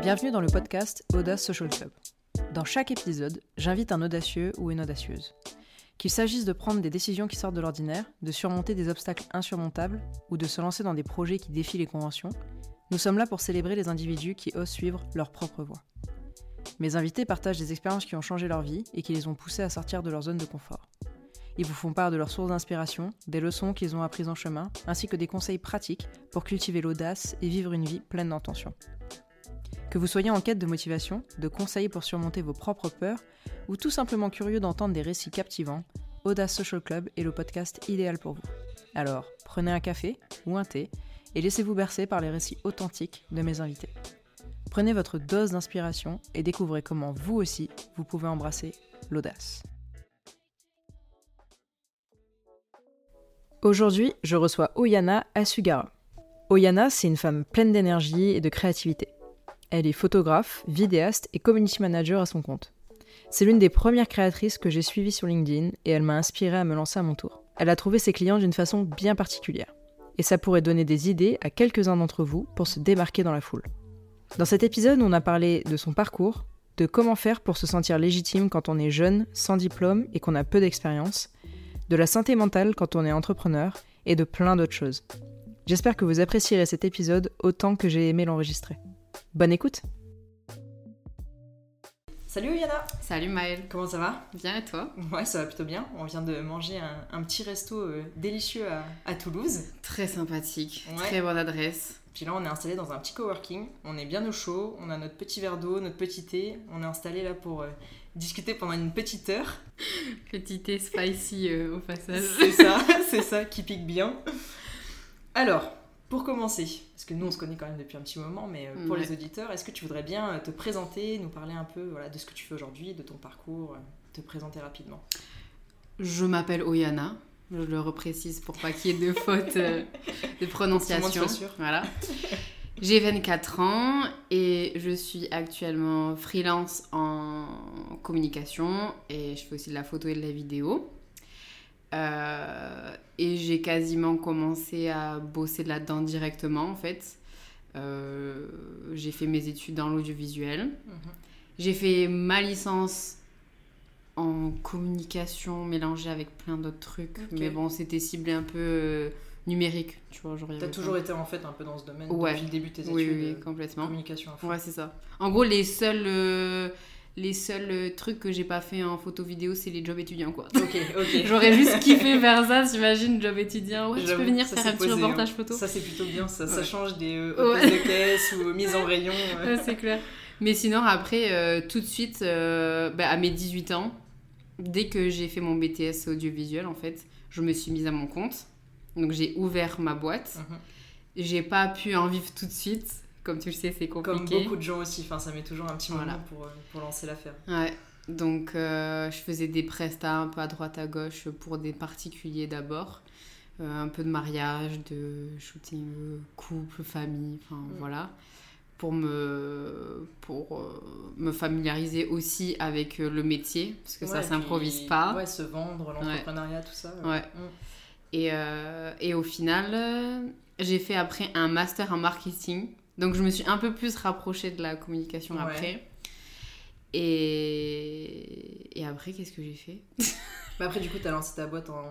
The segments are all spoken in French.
Bienvenue dans le podcast Audace Social Club. Dans chaque épisode, j'invite un audacieux ou une audacieuse. Qu'il s'agisse de prendre des décisions qui sortent de l'ordinaire, de surmonter des obstacles insurmontables ou de se lancer dans des projets qui défient les conventions, nous sommes là pour célébrer les individus qui osent suivre leur propre voie. Mes invités partagent des expériences qui ont changé leur vie et qui les ont poussés à sortir de leur zone de confort. Ils vous font part de leurs sources d'inspiration, des leçons qu'ils ont apprises en chemin, ainsi que des conseils pratiques pour cultiver l'audace et vivre une vie pleine d'intention. Que vous soyez en quête de motivation, de conseils pour surmonter vos propres peurs, ou tout simplement curieux d'entendre des récits captivants, Audace Social Club est le podcast idéal pour vous. Alors, prenez un café ou un thé et laissez-vous bercer par les récits authentiques de mes invités. Prenez votre dose d'inspiration et découvrez comment vous aussi, vous pouvez embrasser l'audace. Aujourd'hui, je reçois Oyana Asugara. Oyana, c'est une femme pleine d'énergie et de créativité. Elle est photographe, vidéaste et community manager à son compte. C'est l'une des premières créatrices que j'ai suivies sur LinkedIn et elle m'a inspiré à me lancer à mon tour. Elle a trouvé ses clients d'une façon bien particulière. Et ça pourrait donner des idées à quelques-uns d'entre vous pour se démarquer dans la foule. Dans cet épisode, on a parlé de son parcours, de comment faire pour se sentir légitime quand on est jeune, sans diplôme et qu'on a peu d'expérience, de la santé mentale quand on est entrepreneur et de plein d'autres choses. J'espère que vous apprécierez cet épisode autant que j'ai aimé l'enregistrer. Bonne écoute Salut Yana Salut Maëlle Comment ça va? Bien et toi? Ouais, ça va plutôt bien. On vient de manger un, petit resto euh, délicieux à, Toulouse. Très sympathique, très bonne adresse. Puis là, on est installé dans un petit coworking. On est bien au chaud, on a notre petit verre d'eau, notre petit thé. On est installé là pour euh, discuter pendant une petite heure. Petit thé spicy euh, au passage. C'est ça, c'est ça qui pique bien. Alors, pour commencer, parce que nous on se connaît quand même depuis un petit moment, mais euh, pour les auditeurs, est-ce que tu voudrais bien euh, te présenter, nous parler un peu voilà, de ce que tu fais aujourd'hui, de ton parcours, euh, te présenter rapidement? Je m'appelle Oyana, je le reprécise pour pas qu'il y ait de faute de prononciation. Voilà. J'ai 24 ans et je suis actuellement freelance en communication et je fais aussi de la photo et de la vidéo. Euh, et j'ai quasiment commencé à bosser là-dedans directement en fait. Euh, j'ai fait mes études dans l'audiovisuel. Mhm. J'ai fait ma licence en communication mélangée avec plein d'autres trucs. Mais bon, c'était ciblé un peu euh, numérique, tu vois. T'as toujours été en fait un peu dans ce domaine depuis le début de tes études. Oui, oui, complètement. Communication. Ouais, c'est ça. En gros, les seuls les seuls euh, trucs que j'ai pas fait en photo vidéo, c'est les jobs étudiants, quoi. Ok, ok. J'aurais juste kiffé faire ça, t'imagines, job étudiant. Ouais, tu peux venir faire un petit reportage hein. photo. Ça, c'est plutôt bien, ça, ça change des euh, de caisse ou mise en rayon. Ouais, c'est clair. Mais sinon, après, euh, tout de suite, bah, à mes 18 ans, dès que j'ai fait mon BTS audiovisuel, en fait, je me suis mise à mon compte. Donc, j'ai ouvert ma boîte. Mhm. J'ai pas pu en vivre tout de suite comme tu le sais, c'est compliqué. Comme beaucoup de gens aussi, enfin, ça met toujours un petit moment pour, euh, pour lancer l'affaire. Ouais, donc euh, je faisais des prestats un peu à droite à gauche pour des particuliers d'abord. Euh, un peu de mariage, de shooting couple, famille, enfin mm. voilà. Pour me, pour, me familiariser aussi avec le métier, parce que ça s'improvise pas. Ouais, se vendre, l'entrepreneuriat, tout ça. Ouais. Mm. Et, et au final, j'ai fait après un master en marketing donc je me suis un peu plus rapprochée de la communication après. Et, et après, qu'est-ce que j'ai fait? Bah Après, du coup, tu as lancé ta boîte en...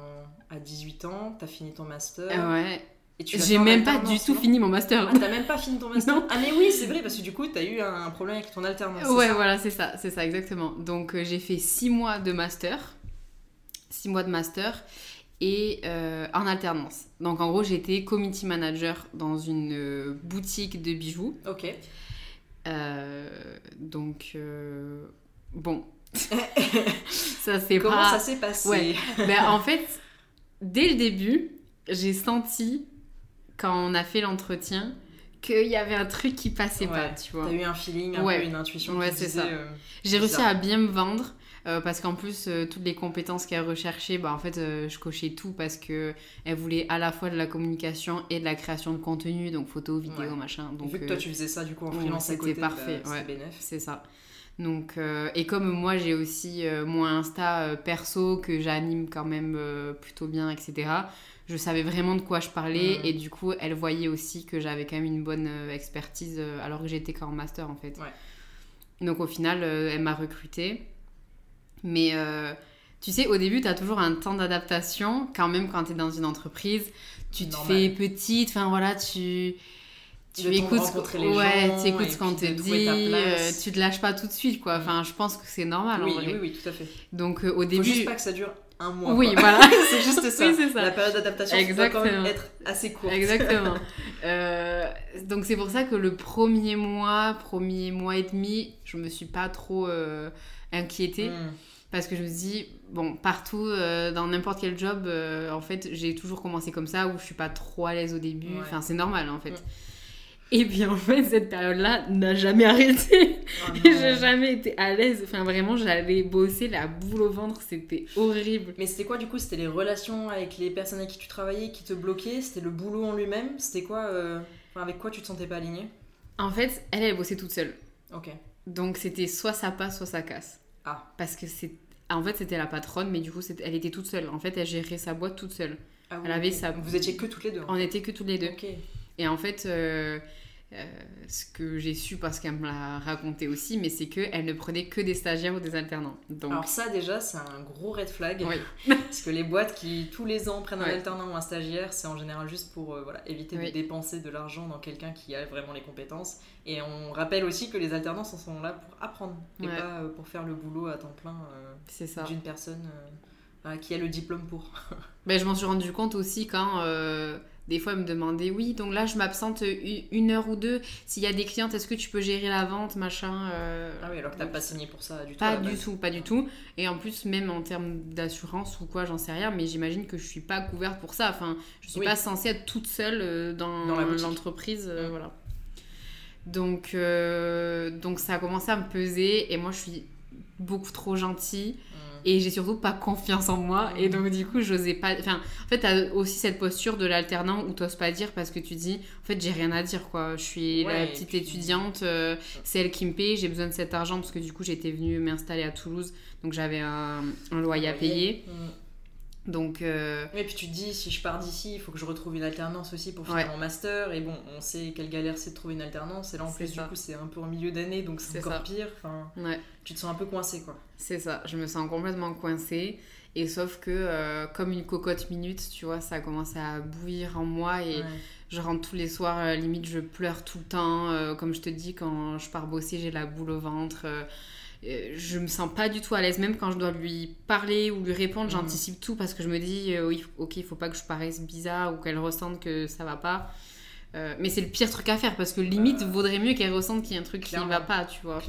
à 18 ans, tu as fini ton master. Ouais. J'ai même pas du tout fini mon master. Ah, t'as même pas fini ton master? Non. Ah, mais oui, c'est vrai, parce que du coup, t'as eu un problème avec ton alternance. Ouais, voilà, c'est ça, c'est ça, exactement. Donc, euh, j'ai fait 6 mois de master. 6 mois de master et euh, en alternance. Donc en gros, j'étais community manager dans une euh, boutique de bijoux. Ok. Euh, donc bon, ça c'est Comment ça s'est passé ouais. ben, En fait, dès le début, j'ai senti quand on a fait l'entretien qu'il y avait un truc qui passait pas, tu vois. T'as eu un feeling, un peu une intuition. Ouais, c'est ça. j'ai réussi à bien me vendre. Euh, parce qu'en plus, euh, toutes les compétences qu'elle recherchait, bah, en fait, euh, je cochais tout parce que elle voulait à la fois de la communication et de la création de contenu, donc photo, vidéo, machin. Donc, vu que toi, tu faisais ça du coup en freelance c'était parfait. Bah, c'est ça. Donc, et comme moi j'ai aussi mon Insta perso que j'anime quand même plutôt bien, etc., je savais vraiment de quoi je parlais. Et du coup, elle voyait aussi que j'avais quand même une bonne expertise alors que j'étais qu'en master en fait. Donc au final, elle m'a recrutée. Mais tu sais, au début, tu as toujours un temps d'adaptation, quand même quand tu es dans une entreprise. Tu te fais petite, enfin voilà, tu tu écoutes, les ouais, tu écoutes ce qu'on te dit, euh, tu te lâches pas tout de suite, quoi. Enfin, je pense que c'est normal. Oui, oui, oui, tout à fait. Donc, euh, au début. Faut juste pas que ça dure un mois. Oui, voilà. c'est juste ça. Oui, ça. La période d'adaptation doit quand même être assez courte. Exactement. euh, donc, c'est pour ça que le premier mois, premier mois et demi, je me suis pas trop euh, inquiétée. Hmm. Parce que je me dis, bon, partout, euh, dans n'importe quel job, euh, en fait, j'ai toujours commencé comme ça, où je suis pas trop à l'aise au début. Enfin, c'est normal, en fait. Et puis, en fait, cette période-là n'a jamais arrêté. Oh j'ai jamais été à l'aise. Enfin, vraiment, j'allais bosser la boule au ventre. C'était horrible. Mais c'était quoi, du coup C'était les relations avec les personnes avec qui tu travaillais qui te bloquaient? C'était le boulot en lui-même? C'était quoi euh, Avec quoi tu te sentais pas alignée? En fait, elle, elle bossait toute seule. Ok. Donc, c'était soit ça passe, soit ça casse. Ah. Parce que c'est. En fait, c'était la patronne, mais du coup, elle était toute seule. En fait, elle gérait sa boîte toute seule. Ah elle avait sa... Vous étiez que toutes les deux On était que toutes les deux. Ok. Et en fait, euh, euh, ce que j'ai su parce qu'elle me l'a raconté aussi, mais c'est qu'elle ne prenait que des stagiaires ou des alternants. Donc... Alors ça déjà, c'est un gros red flag. parce que les boîtes qui tous les ans prennent un alternant ou un stagiaire, c'est en général juste pour euh, voilà, éviter de dépenser de l'argent dans quelqu'un qui a vraiment les compétences. Et on rappelle aussi que les alternants sont là pour apprendre et pas euh, pour faire le boulot à temps plein d'une personne qui a le diplôme pour. ben, je m'en suis rendu compte aussi quand des fois, elle me demandait, oui, donc là, je m'absente une heure ou deux. S'il y a des clientes, est-ce que tu peux gérer la vente, machin euh, Ah oui, alors que t'as pas signé pour ça du tout. Pas du tout, pas du tout. Et en plus, même en termes d'assurance ou quoi, j'en sais rien, mais j'imagine que je suis pas couverte pour ça. Enfin, je suis pas censée être toute seule euh, dans, l'entreprise, euh, voilà. Donc, donc ça a commencé à me peser et moi, je suis beaucoup trop gentille et j'ai surtout pas confiance en moi. Et donc du coup j'osais pas enfin en fait t'as aussi cette posture de l'alternant où t'oses pas dire parce que tu dis en fait j'ai rien à dire quoi. Je suis la petite étudiante euh, c'est elle qui me paye j'ai besoin de cet argent parce que du coup j'étais venue m'installer à Toulouse. Donc j'avais un, loyer à payer. Mm. Donc. Euh... Et puis tu te dis, si je pars d'ici, il faut que je retrouve une alternance aussi pour finir mon master. Et bon, on sait quelle galère c'est de trouver une alternance. Et là, en plus, du coup, c'est un peu au milieu d'année, donc c'est encore pire. Enfin, Tu te sens un peu coincé, quoi. C'est ça, je me sens complètement coincée. Et sauf que, euh, comme une cocotte minute, tu vois, ça a commencé à bouillir en moi. Et je rentre tous les soirs, euh, limite, je pleure tout le temps. Euh, comme je te dis, quand je pars bosser, j'ai la boule au ventre euh, je me sens pas du tout à l'aise, même quand je dois lui parler ou lui répondre, j'anticipe mm. tout parce que je me dis, euh, oui, ok, il faut pas que je paraisse bizarre ou qu'elle ressente que ça va pas. Euh, mais c'est le pire truc à faire parce que limite, vaudrait mieux qu'elle ressente qu'il y a un truc qui ne va pas, tu vois.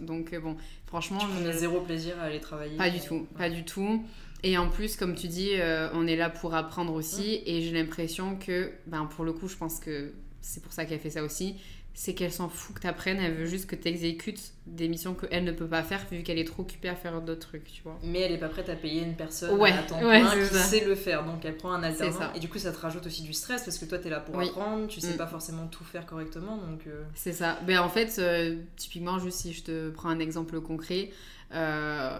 donc bon, franchement. Je... zéro plaisir à aller travailler. Pas du tout, pas du tout. Et en plus, comme tu dis, on est là pour apprendre aussi. Mm. Et j'ai l'impression que, ben, pour le coup, je pense que c'est pour ça qu'elle fait ça aussi c'est qu'elle s'en fout que tu apprennes, elle veut juste que tu exécutes des missions qu'elle ne peut pas faire vu qu'elle est trop occupée à faire d'autres trucs, tu vois. Mais elle est pas prête à payer une personne à temps plein qui sait le faire, donc elle prend un alternant. Et du coup, ça te rajoute aussi du stress parce que toi, tu es là pour apprendre, tu sais mm. pas forcément tout faire correctement, donc... Euh. C'est ça. Ben, en fait, euh, typiquement, juste si je te prends un exemple concret, euh,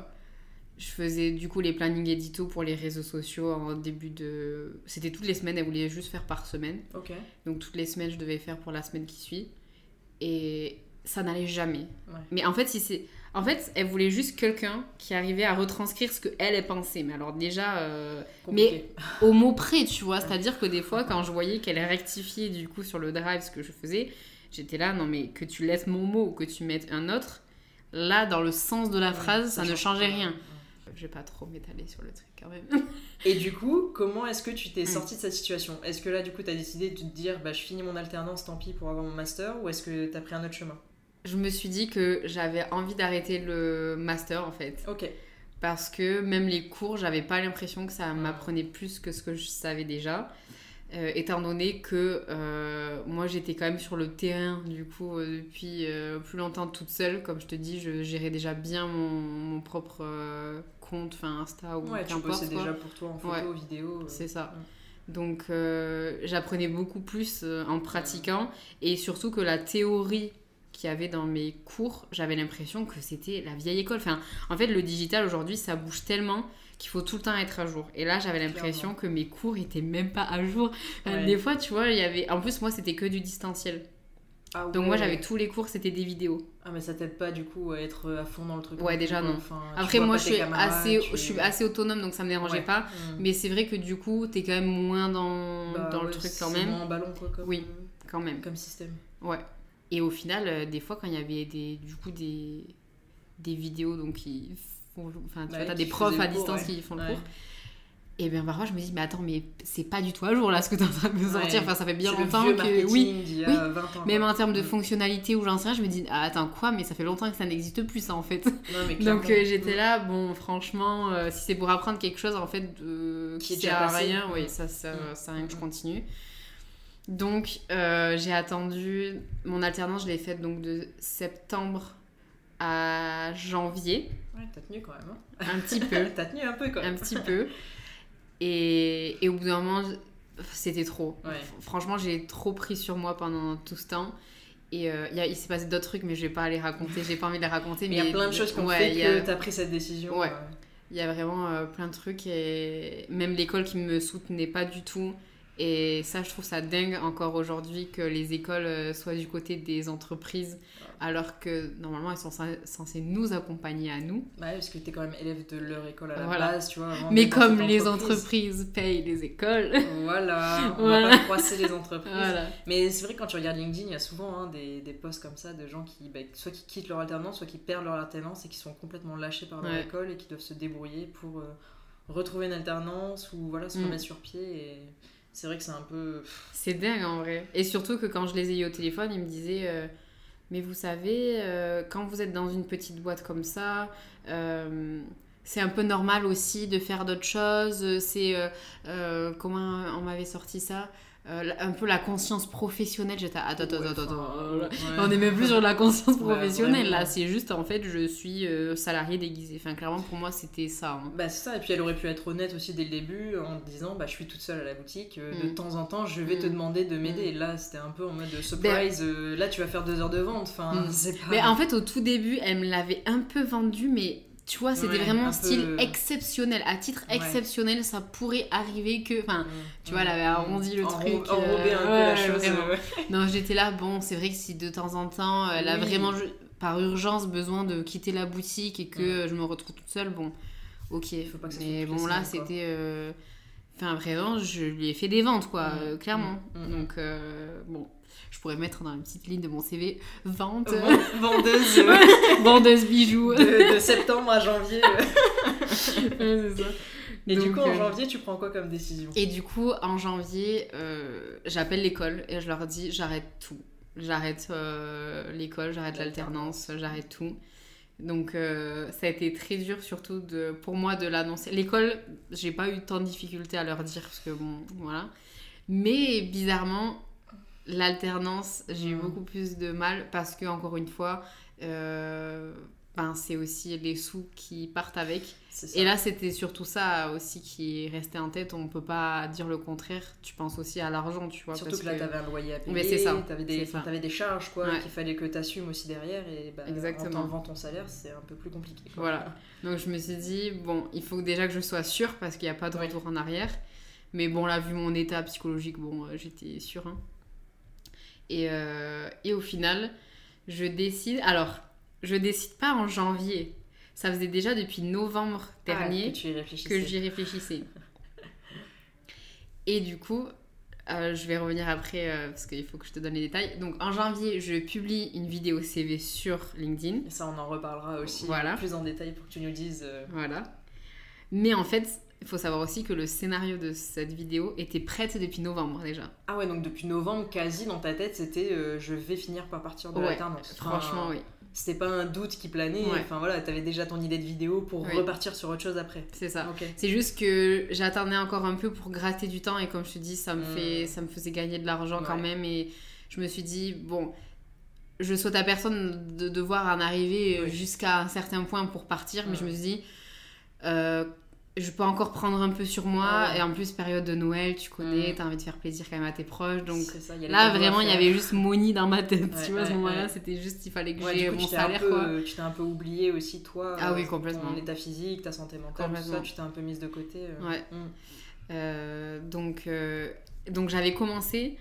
je faisais du coup les plannings édito pour les réseaux sociaux en début de... C'était toutes les semaines, elle voulait juste faire par semaine. Ok. Donc toutes les semaines, je devais faire pour la semaine qui suit et ça n'allait jamais. Mais en fait, si c'est en fait, elle voulait juste quelqu'un qui arrivait à retranscrire ce que elle, elle pensait. Mais alors déjà, euh, mais au mot près, tu vois. C'est-à-dire que des fois, quand je voyais qu'elle rectifiait du coup sur le drive ce que je faisais, j'étais là, non mais que tu laisses mon mot ou que tu mettes un autre, là, dans le sens de la phrase, ça, ne changeait rien. Je vais pas trop m'étaler sur le truc quand même. Et du coup, comment est-ce que tu t'es mm. sorti de cette situation? Est-ce que là, du coup, tu as décidé de te dire, bah, je finis mon alternance, tant pis pour avoir mon master, ou est-ce que tu as pris un autre chemin? Je me suis dit que j'avais envie d'arrêter le master, en fait. Ok. Parce que même les cours, j'avais pas l'impression que ça m'apprenait plus que ce que je savais déjà. Euh, étant donné que euh, moi j'étais quand même sur le terrain du coup euh, depuis plus longtemps toute seule comme je te dis je gérais déjà bien mon, mon propre compte, enfin Insta ou ouais, tu bossais déjà pour toi en photo, vidéo. Euh, c'est ça. Donc euh, j'apprenais beaucoup plus euh, en pratiquant et surtout que la théorie qu'il y avait dans mes cours, j'avais l'impression que c'était la vieille école. Enfin, en fait, le digital aujourd'hui, ça bouge tellement qu'il faut tout le temps être à jour. Et là, j'avais l'impression que mes cours étaient même pas à jour. Des fois, tu vois, il y avait. En plus, moi, c'était que du distanciel. Ah Donc moi j'avais tous les cours, c'était des vidéos. Ah mais ça t'aide pas du coup à être à fond dans le truc. Ouais déjà non. Après moi je suis assez je suis assez autonome donc ça me dérangeait pas. Mm. Mais c'est vrai que du coup t'es quand même moins dans, bah dans le truc quand même. Moins en ballon quoi. Comme, oui quand même. Comme système. Ouais. Et au final euh, des fois quand il y avait des du coup des des vidéos donc qui font enfin tu vois t'as des profs à distance qui font le cours et bien parfois je me dis mais attends mais c'est pas du tout à jour là ce que tu es en train de me sortir. Enfin ça fait bien longtemps que oui, oui. 20 ans, même en termes de mm. fonctionnalité ou j'en sais rien je me dis ah, attends quoi mais ça fait longtemps que ça n'existe plus ça en fait. Donc euh, j'étais là bon franchement euh, si c'est pour apprendre quelque chose en fait de... qui, sert à rien oui ça ça, mm. ça rien que je continue. Donc euh, j'ai attendu mon alternance je l'ai faite donc de septembre à janvier. Ouais t'as tenu quand même hein. un petit peu. T'as tenu un peu quand même. un petit peu et, et au bout d'un moment, c'était trop. Franchement, j'ai trop pris sur moi pendant tout ce temps. Et euh, y a, il s'est passé d'autres trucs, mais je vais pas les raconter. J'ai pas envie de les raconter. Mais il y a plein de choses qui ont fait que tu as pris cette décision. Ouais. Il y a vraiment euh, plein de trucs. Et même l'école qui me soutenait pas du tout. Et ça, je trouve ça dingue encore aujourd'hui que les écoles euh, soient du côté des entreprises alors que normalement elles sont censées nous accompagner à nous. Ouais, parce que tu es quand même élève de leur école à la base, tu vois. Mais comme les entreprises payent les écoles. Voilà, on va pas croiser les entreprises. Mais c'est vrai que quand tu regardes LinkedIn, il y a souvent hein, des, des posts comme ça de gens qui, bah, soit qui quittent leur alternance, soit qui perdent leur alternance et qui sont complètement lâchés par leur école et qui doivent se débrouiller pour euh, retrouver une alternance ou voilà, se mm. remettre sur pied. Et c'est vrai que c'est un peu. C'est dingue en vrai. Et surtout que quand je les ai eu au téléphone, ils me disaient. Euh, mais vous savez, euh, quand vous êtes dans une petite boîte comme ça, euh, c'est un peu normal aussi de faire d'autres choses. C'est euh, comment on m'avait sorti ça? Euh, un peu la conscience professionnelle. J'étais attends, attends, attends, attends. On n'est même plus sur la conscience professionnelle là. C'est juste en fait, je suis euh, salarié déguisé. Enfin, clairement, pour moi, c'était ça. Hein. Bah, c'est ça. Et puis, elle aurait pu être honnête aussi dès le début en disant bah, Je suis toute seule à la boutique. Euh, de mm. temps en temps, je vais te mm. demander de m'aider. Mm. Là, c'était un peu en mode ben, surprise. là, tu vas faire deux heures de vente. Enfin, c'est pas. Mais en fait, au tout début, elle me l'avait un peu vendu, mais tu vois, c'était vraiment style exceptionnel. À titre exceptionnel, ça pourrait arriver que. Enfin, tu vois, elle avait arrondi le truc. Enrobé un peu la chose. non, j'étais là, bon, c'est vrai que si de temps en temps, elle a vraiment, par urgence, besoin de quitter la boutique et que je me retrouve toute seule, bon, ok. Faut pas que Mais bon, là, c'était. Euh, enfin, vraiment, je lui ai fait des ventes, quoi, euh, clairement. Donc, euh, bon je pourrais mettre dans une petite ligne de mon CV vente vendeuse vendeuse bijoux de, septembre à janvier c'est ça et du coup, en euh, janvier, tu prends quoi comme décision? Et du coup, en janvier, euh, j'appelle l'école et je leur dis j'arrête tout. J'arrête euh, l'école, j'arrête l'alternance, j'arrête tout. Donc ça a été très dur surtout de, pour moi de l'annoncer. L'école, j'ai pas eu tant de difficultés à leur dire parce que bon, voilà. Mais bizarrement, L'alternance, j'ai eu mm. beaucoup plus de mal parce que, encore une fois, euh, ben, c'est aussi les sous qui partent avec. Et là, c'était surtout ça aussi qui restait en tête. On ne peut pas dire le contraire. Tu penses aussi à l'argent, tu vois. Surtout que là, tu avais un loyer à payer. Mais c'est ça. Tu avais, des charges quoi, qu'il fallait que tu assumes aussi derrière. Et bah, Exactement. en t'enlevant ton salaire, c'est un peu plus compliqué. Voilà. Donc, je me suis dit, bon, il faut déjà que je sois sûre parce qu'il n'y a pas de retour en arrière. Mais bon, là, vu mon état psychologique, bon, euh, j'étais sûre. Hein. Et, euh, et au final, je décide. Alors, je décide pas en janvier. Ça faisait déjà depuis novembre ah, dernier que, j'y réfléchissais. et du coup, euh, je vais revenir après euh, parce qu'il faut que je te donne les détails. Donc en janvier, je publie une vidéo CV sur LinkedIn. Et ça, on en reparlera aussi plus en détail pour que tu nous dises. Voilà. Mais en fait, il faut savoir aussi que le scénario de cette vidéo était prête depuis novembre déjà. Ah ouais, donc depuis novembre, quasi dans ta tête, c'était euh, je vais finir par partir de l'alternance. franchement, oui. C'était pas un doute qui planait. Enfin voilà, t'avais déjà ton idée de vidéo pour repartir sur autre chose après. C'est ça. C'est juste que j'attendais encore un peu pour gratter du temps et comme je te dis, ça me, hmm. fait, ça me faisait gagner de l'argent quand même et je me suis dit, bon, je souhaite à personne de devoir en arriver jusqu'à un certain point pour partir, mais je me suis dit, euh, je peux encore prendre un peu sur moi. Et en plus, période de Noël, tu connais, mm. t'as envie de faire plaisir quand même à tes proches. Donc là, vraiment, il y avait juste Moni dans ma tête. tu vois, à ce moment-là, c'était juste, il fallait que j'ai mon salaire. quoi. Tu t'es un peu oublié aussi, toi. Ah oui, complètement. Ton état physique, ta santé mentale, tout ça, tu t'es un peu mise de côté. Euh. Ouais. Mm. Euh, donc, euh, donc j'avais commencé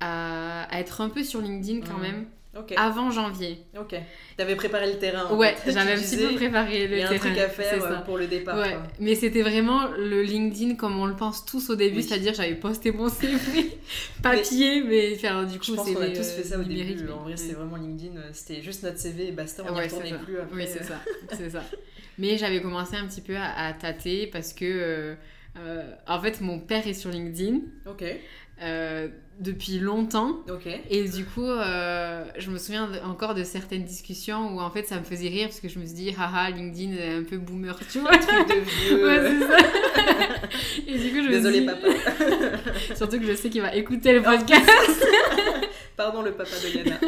à, à, être un peu sur LinkedIn quand mm. même avant janvier. Ok. T'avais préparé le terrain. ouais, j'avais un petit peu préparé le terrain. Il y a un truc à faire pour le départ. Ouais. Mais c'était vraiment le LinkedIn comme on le pense tous au début, c'est-à-dire j'avais posté mon CV papier, mais, faire du coup, Je pense qu'on a tous fait ça au début. En vrai, c'était vraiment LinkedIn, euh, c'était juste notre CV et basta, on n'y retournait plus après. Oui, c'est ça. c'est ça. Mais j'avais commencé un petit peu à, tâter parce que, euh, euh, en fait, mon père est sur LinkedIn. Ok. Euh, depuis longtemps. Et du coup, euh, je me souviens encore de certaines discussions où en fait ça me faisait rire parce que je me suis dit, haha, LinkedIn est un peu boomer, tu vois. Truc de vieux. Ouais, c'est ça. Et du coup, je Désolé, me papa. Surtout que je sais qu'il va écouter le podcast. Pardon, le papa de Yana.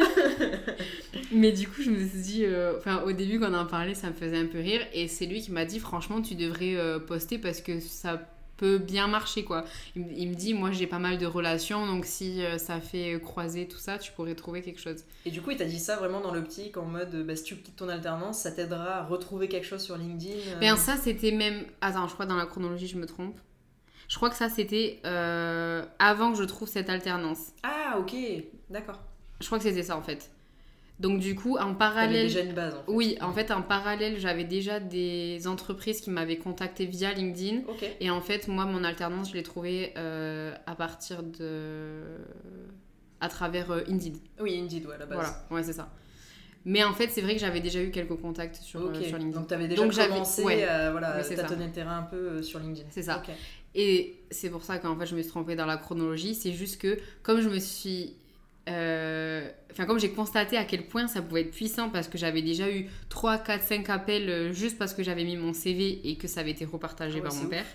Mais du coup, je me suis dit, euh, enfin, au début, quand on en parlait, ça me faisait un peu rire. Et c'est lui qui m'a dit, franchement, tu devrais poster parce que ça peut bien marcher quoi. Il, me dit moi j'ai pas mal de relations donc si euh, ça fait croiser tout ça tu pourrais trouver quelque chose. Et du coup il t'a dit ça vraiment dans l'optique en mode bah, si tu quittes ton alternance ça t'aidera à retrouver quelque chose sur LinkedIn. Euh... Ben ça c'était même attends je crois dans la chronologie je me trompe. Je crois que ça c'était euh, avant que je trouve cette alternance. Ah ok d'accord. Je crois que c'était ça en fait. Donc du coup, en parallèle... déjà une base en fait. Oui, en fait, en parallèle, j'avais déjà des entreprises qui m'avaient contacté via LinkedIn. Et en fait, moi, mon alternance, je l'ai trouvée euh, à partir de... à travers euh, Indeed. Oui, Indeed, ouais, à la base. Voilà, ouais, c'est ça. Mais en fait, c'est vrai que j'avais déjà eu quelques contacts sur, euh, sur LinkedIn. Donc, tu avais déjà Donc, commencé ouais, à voilà, tâtonner le terrain un peu sur LinkedIn. C'est ça. Et c'est pour ça qu'en fait, je me suis trompée dans la chronologie. C'est juste que, comme je me suis euh, enfin, comme j'ai constaté à quel point ça pouvait être puissant parce que j'avais déjà eu 3, 4, 5 appels euh, juste parce que j'avais mis mon CV et que ça avait été repartagé ah par mon père,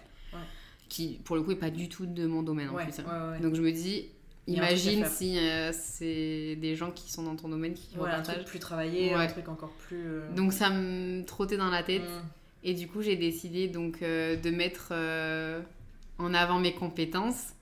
qui pour le coup est pas du tout de mon domaine en plus. Hein. Donc je me dis, imagine si euh, c'est des gens qui sont dans ton domaine qui repartagent. un truc plus travaillé, un truc encore plus. Donc ça me trottait dans la tête mm. et du coup j'ai décidé donc de mettre en avant mes compétences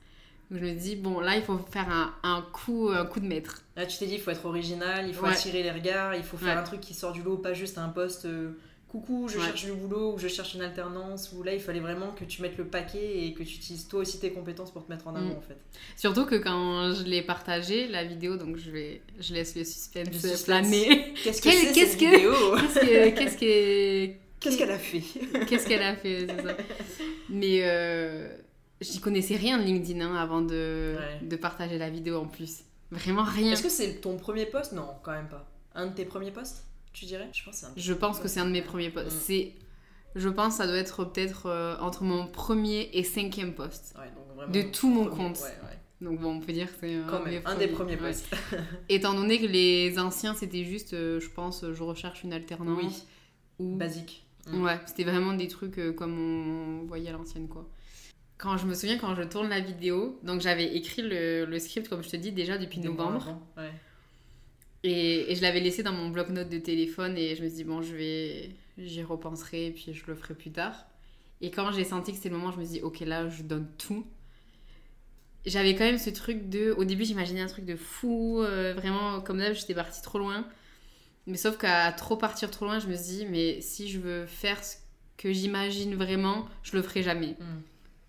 je me dis, bon, là, il faut faire un, un, coup, un coup de maître. Là, tu t'es dit, il faut être original, il faut attirer les regards, il faut faire un truc qui sort du lot, pas juste un poste euh, coucou, je cherche du boulot ou je cherche une alternance. Ou là, il fallait vraiment que tu mettes le paquet et que tu utilises toi aussi tes compétences pour te mettre en avant, mm. en fait. Surtout que quand je l'ai partagé, la vidéo, donc je, vais, je laisse le suspense, planer. Qu'est-ce que c'est cette vidéo Qu'est-ce que. Qu'est-ce qu'elle a fait? Qu'est-ce qu'elle a fait, c'est ça. Mais. Euh j'y connaissais rien de LinkedIn hein, avant de, de, partager la vidéo en plus. Vraiment rien. Est-ce que c'est ton premier poste Non, quand même pas. Un de tes premiers postes, tu dirais? Je pense, je pense que c'est un de mes premiers postes. Mm. C'est, je pense que ça doit être peut-être euh, entre mon premier et cinquième poste. de tout mon compte. Donc bon, on peut dire que c'est un, des premiers postes. Étant donné que les anciens, c'était juste, euh, je pense, je recherche une alternance. Oui. Ou... Basique. Mm. Ouais, c'était vraiment des trucs euh, comme on voyait à l'ancienne, quoi quand je me souviens quand je tourne la vidéo, donc j'avais écrit le, le, script, comme je te dis, déjà depuis novembre. Et, et, je l'avais laissé dans mon bloc-notes de téléphone et je me suis dit, bon, je vais, j'y repenserai et puis je le ferai plus tard. Et quand j'ai senti que c'était le moment, je me suis dit, ok, là, je donne tout. J'avais quand même ce truc de. Au début, j'imaginais un truc de fou, euh, vraiment, comme d'hab, j'étais partie trop loin. Mais sauf qu'à trop partir trop loin, je me suis dit, mais si je veux faire ce que j'imagine vraiment, je le ferai jamais. Hmm.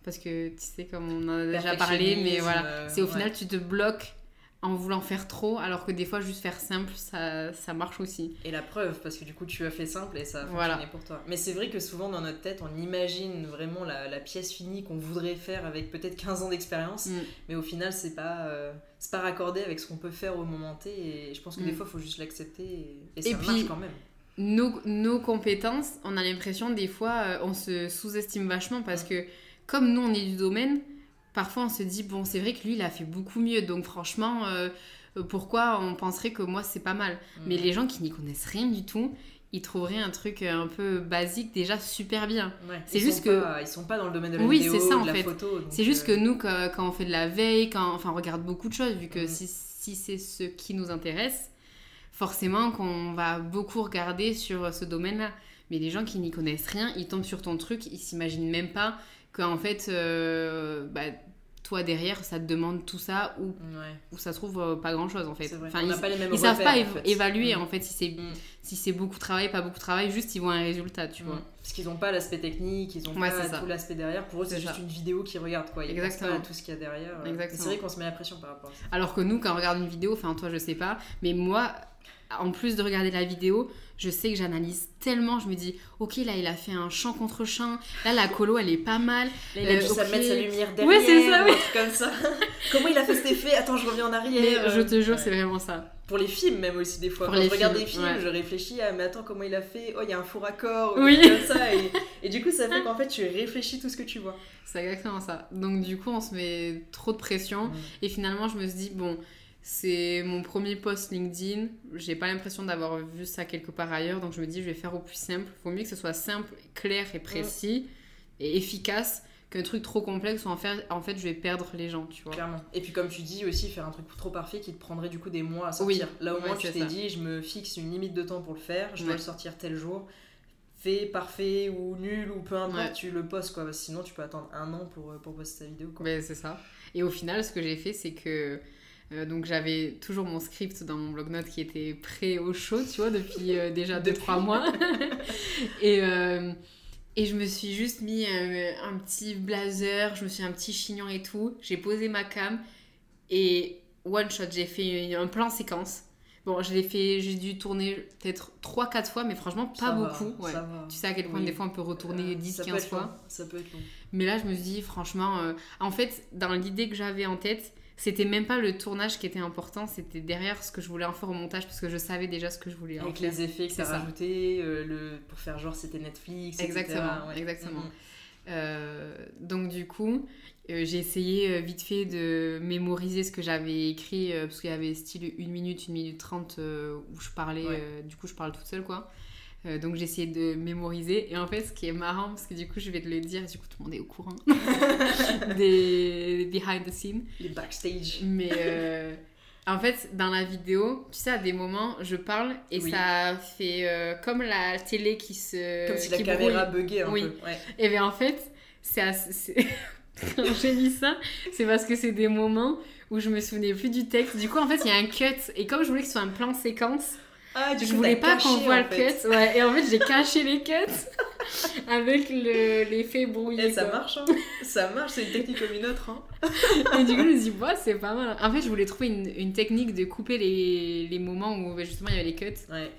Parce que tu sais, comme on en a déjà parlé, mais voilà, euh, c'est au final, tu te bloques en voulant faire trop, alors que des fois, juste faire simple, ça, ça marche aussi. Et la preuve, parce que du coup, tu as fait simple et ça a fonctionné pour toi. Mais c'est vrai que souvent, dans notre tête, on imagine vraiment la, la pièce finie qu'on voudrait faire avec peut-être 15 ans d'expérience, mm. mais au final, c'est pas, euh, c'est pas raccordé avec ce qu'on peut faire au moment T, et je pense que des mm. fois, il faut juste l'accepter, et, ça marche quand même. Nos, nos compétences, on a l'impression, des fois, euh, on se sous-estime vachement parce que comme nous on est du domaine, parfois on se dit bon c'est vrai que lui il a fait beaucoup mieux donc franchement euh, pourquoi on penserait que moi c'est pas mal? Mm. Mais les gens qui n'y connaissent rien du tout, ils trouveraient un truc un peu basique déjà super bien. c'est juste que ils sont pas dans le domaine de la oui, vidéo, ça, de la photo. C'est juste que euh, nous quand, on fait de la veille, quand enfin on regarde beaucoup de choses vu que mm. si, si c'est ce qui nous intéresse, forcément qu'on va beaucoup regarder sur ce domaine-là. Mais les gens qui n'y connaissent rien, ils tombent sur ton truc, ils s'imaginent même pas qu'en fait, euh, bah, toi derrière, ça te demande tout ça ou, ou ça se trouve euh, pas grand chose en fait. Enfin, ils, pas les ils savent pas évaluer mm. en fait si c'est mm. si c'est beaucoup de travail, pas beaucoup de travail, juste ils voient un résultat, tu mm. vois. Parce qu'ils ont pas l'aspect technique, ils ont pas tout l'aspect derrière. Pour eux, c'est juste une vidéo qu'ils regardent quoi. Ils Exactement. pas tout ce qu'il y a derrière. C'est vrai qu'on se met la pression par rapport à ça. Alors que nous, quand on regarde une vidéo, enfin toi je sais pas, mais moi, en plus de regarder la vidéo, je sais que j'analyse tellement, je me dis, ok, là, il a fait un champ contre champ, là, la colo, elle est pas mal. Là, il a dû euh, mettre sa lumière derrière, ouais, c'est ça, oui. comme ça. Comment il a fait cet effet? Attends, je reviens en arrière. Mais je te jure, c'est vraiment ça. Pour les films, même aussi, des fois. Quand je regarde des films, je réfléchis à, mais attends, comment il a fait? Oh, il y a un faux raccord, oui. comme ça. Et, et, du coup, ça fait qu'en fait, tu réfléchis tout ce que tu vois. C'est exactement ça. Donc, du coup, on se met trop de pression. Et finalement, je me suis dit, bon c'est mon premier post LinkedIn. J'ai pas l'impression d'avoir vu ça quelque part ailleurs, donc je me dis je vais faire au plus simple. Il Faut mieux que ce soit simple, clair et précis et efficace qu'un truc trop complexe où en fait, en fait je vais perdre les gens, tu vois. Clairement. Et puis comme tu dis aussi, faire un truc trop parfait qui te prendrait du coup des mois à sortir. Là au moins tu t'es dit, je me fixe une limite de temps pour le faire, je dois le sortir tel jour. Fait, parfait ou nul ou peu importe, tu le postes quoi. sinon tu peux attendre un an pour, pour poster ta vidéo. Quoi. c'est ça. Et au final, ce que j'ai fait, c'est que euh, donc j'avais toujours mon script dans mon blog-notes qui était prêt au chaud, tu vois, depuis euh, déjà 2-3 mois. et, euh, et je me suis juste mis un, petit blazer, je me suis un petit chignon et tout. J'ai posé ma cam et one shot, j'ai fait un plan séquence. Bon, je l'ai fait, j'ai dû tourner peut-être 3-4 fois, mais franchement, pas beaucoup. Ouais. Tu sais à quel point des fois on peut retourner 10-15 fois. Ça peut être long. Mais là, je me suis dit, franchement, en fait, dans l'idée que j'avais en tête, c'était même pas le tournage qui était important, c'était derrière ce que je voulais en faire au montage parce que je savais déjà ce que je voulais Avec les effets que ça rajouté, euh, le, pour faire genre c'était Netflix, Exactement, exactement. Mm-hmm. Euh, donc du coup, euh, j'ai essayé vite fait de mémoriser ce que j'avais écrit parce qu'il y avait style 1 minute, 1 minute 30 où je parlais, du coup je parle toute seule quoi. Euh, donc j'ai essayé de mémoriser. Et en fait, ce qui est marrant, parce que du coup, je vais te le dire, du coup, tout le monde est au courant des behind the scenes. Les backstage. Mais euh, en fait, dans la vidéo, tu sais, à des moments, je parle et ça fait euh, comme la télé qui se. Comme si la caméra buguait un oui. peu. Ouais. Et bien en fait, c'est assez... quand j'ai mis ça, c'est parce que c'est des moments où je me souvenais plus du texte. Du coup, en fait, il y a un cut. Et comme je voulais que ce soit un plan séquence, ah, du je voulais pas qu'on voit le cut. Ouais, et en fait, j'ai caché les cuts avec l'effet brouillé. Et ça marche, hein. ça marche, c'est une technique comme une autre. Hein. et du coup, je me suis dit, bah, c'est pas mal. En fait, je voulais trouver une, une technique de couper les, les, moments où bah, justement il y avait les cuts. Ouais.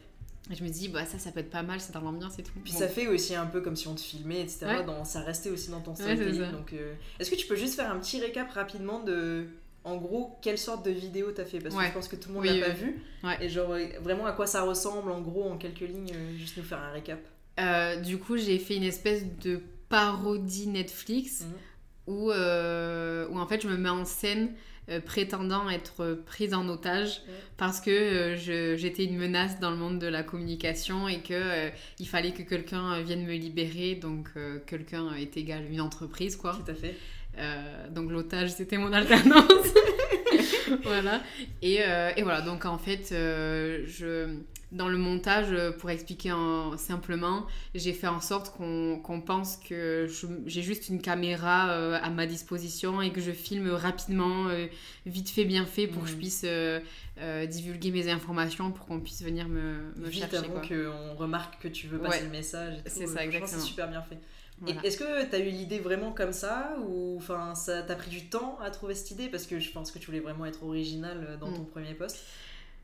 Et je me dis, bah, ça, ça peut être pas mal, c'est dans l'ambiance et tout. Puis ça fait aussi un peu comme si on te filmait, etc. Dans, ça restait aussi dans ton storytelling. donc, euh, est-ce que tu peux juste faire un petit récap rapidement de en gros, quelle sorte de vidéo t'as fait? Parce que je pense que tout le monde l'a pas vu. Et genre, vraiment à quoi ça ressemble, en gros, en quelques lignes, euh, juste nous faire un récap? Euh, du coup, j'ai fait une espèce de parodie Netflix mhm. où, euh, où, en fait, je me mets en scène prétendant être prise en otage parce que j'étais une menace dans le monde de la communication et que il fallait que quelqu'un vienne me libérer. Donc, quelqu'un est égal une entreprise, quoi. Tout à fait. Euh, donc l'otage, c'était mon alternance. voilà. Et, euh, et, voilà, donc en fait, euh, je, dans le montage, pour expliquer simplement, j'ai fait en sorte qu'on pense que j'ai juste une caméra à ma disposition et que je filme rapidement, vite fait, bien fait, pour que je puisse divulguer mes informations, pour qu'on puisse venir me, me vite chercher. avant qu'on remarque que tu veux passer le message. C'est ça, exactement. C'est super bien fait. Est-ce que tu as eu l'idée vraiment comme ça ou enfin ça t'a pris du temps à trouver cette idée? Parce que je pense que tu voulais vraiment être original euh, dans ton mm. premier post.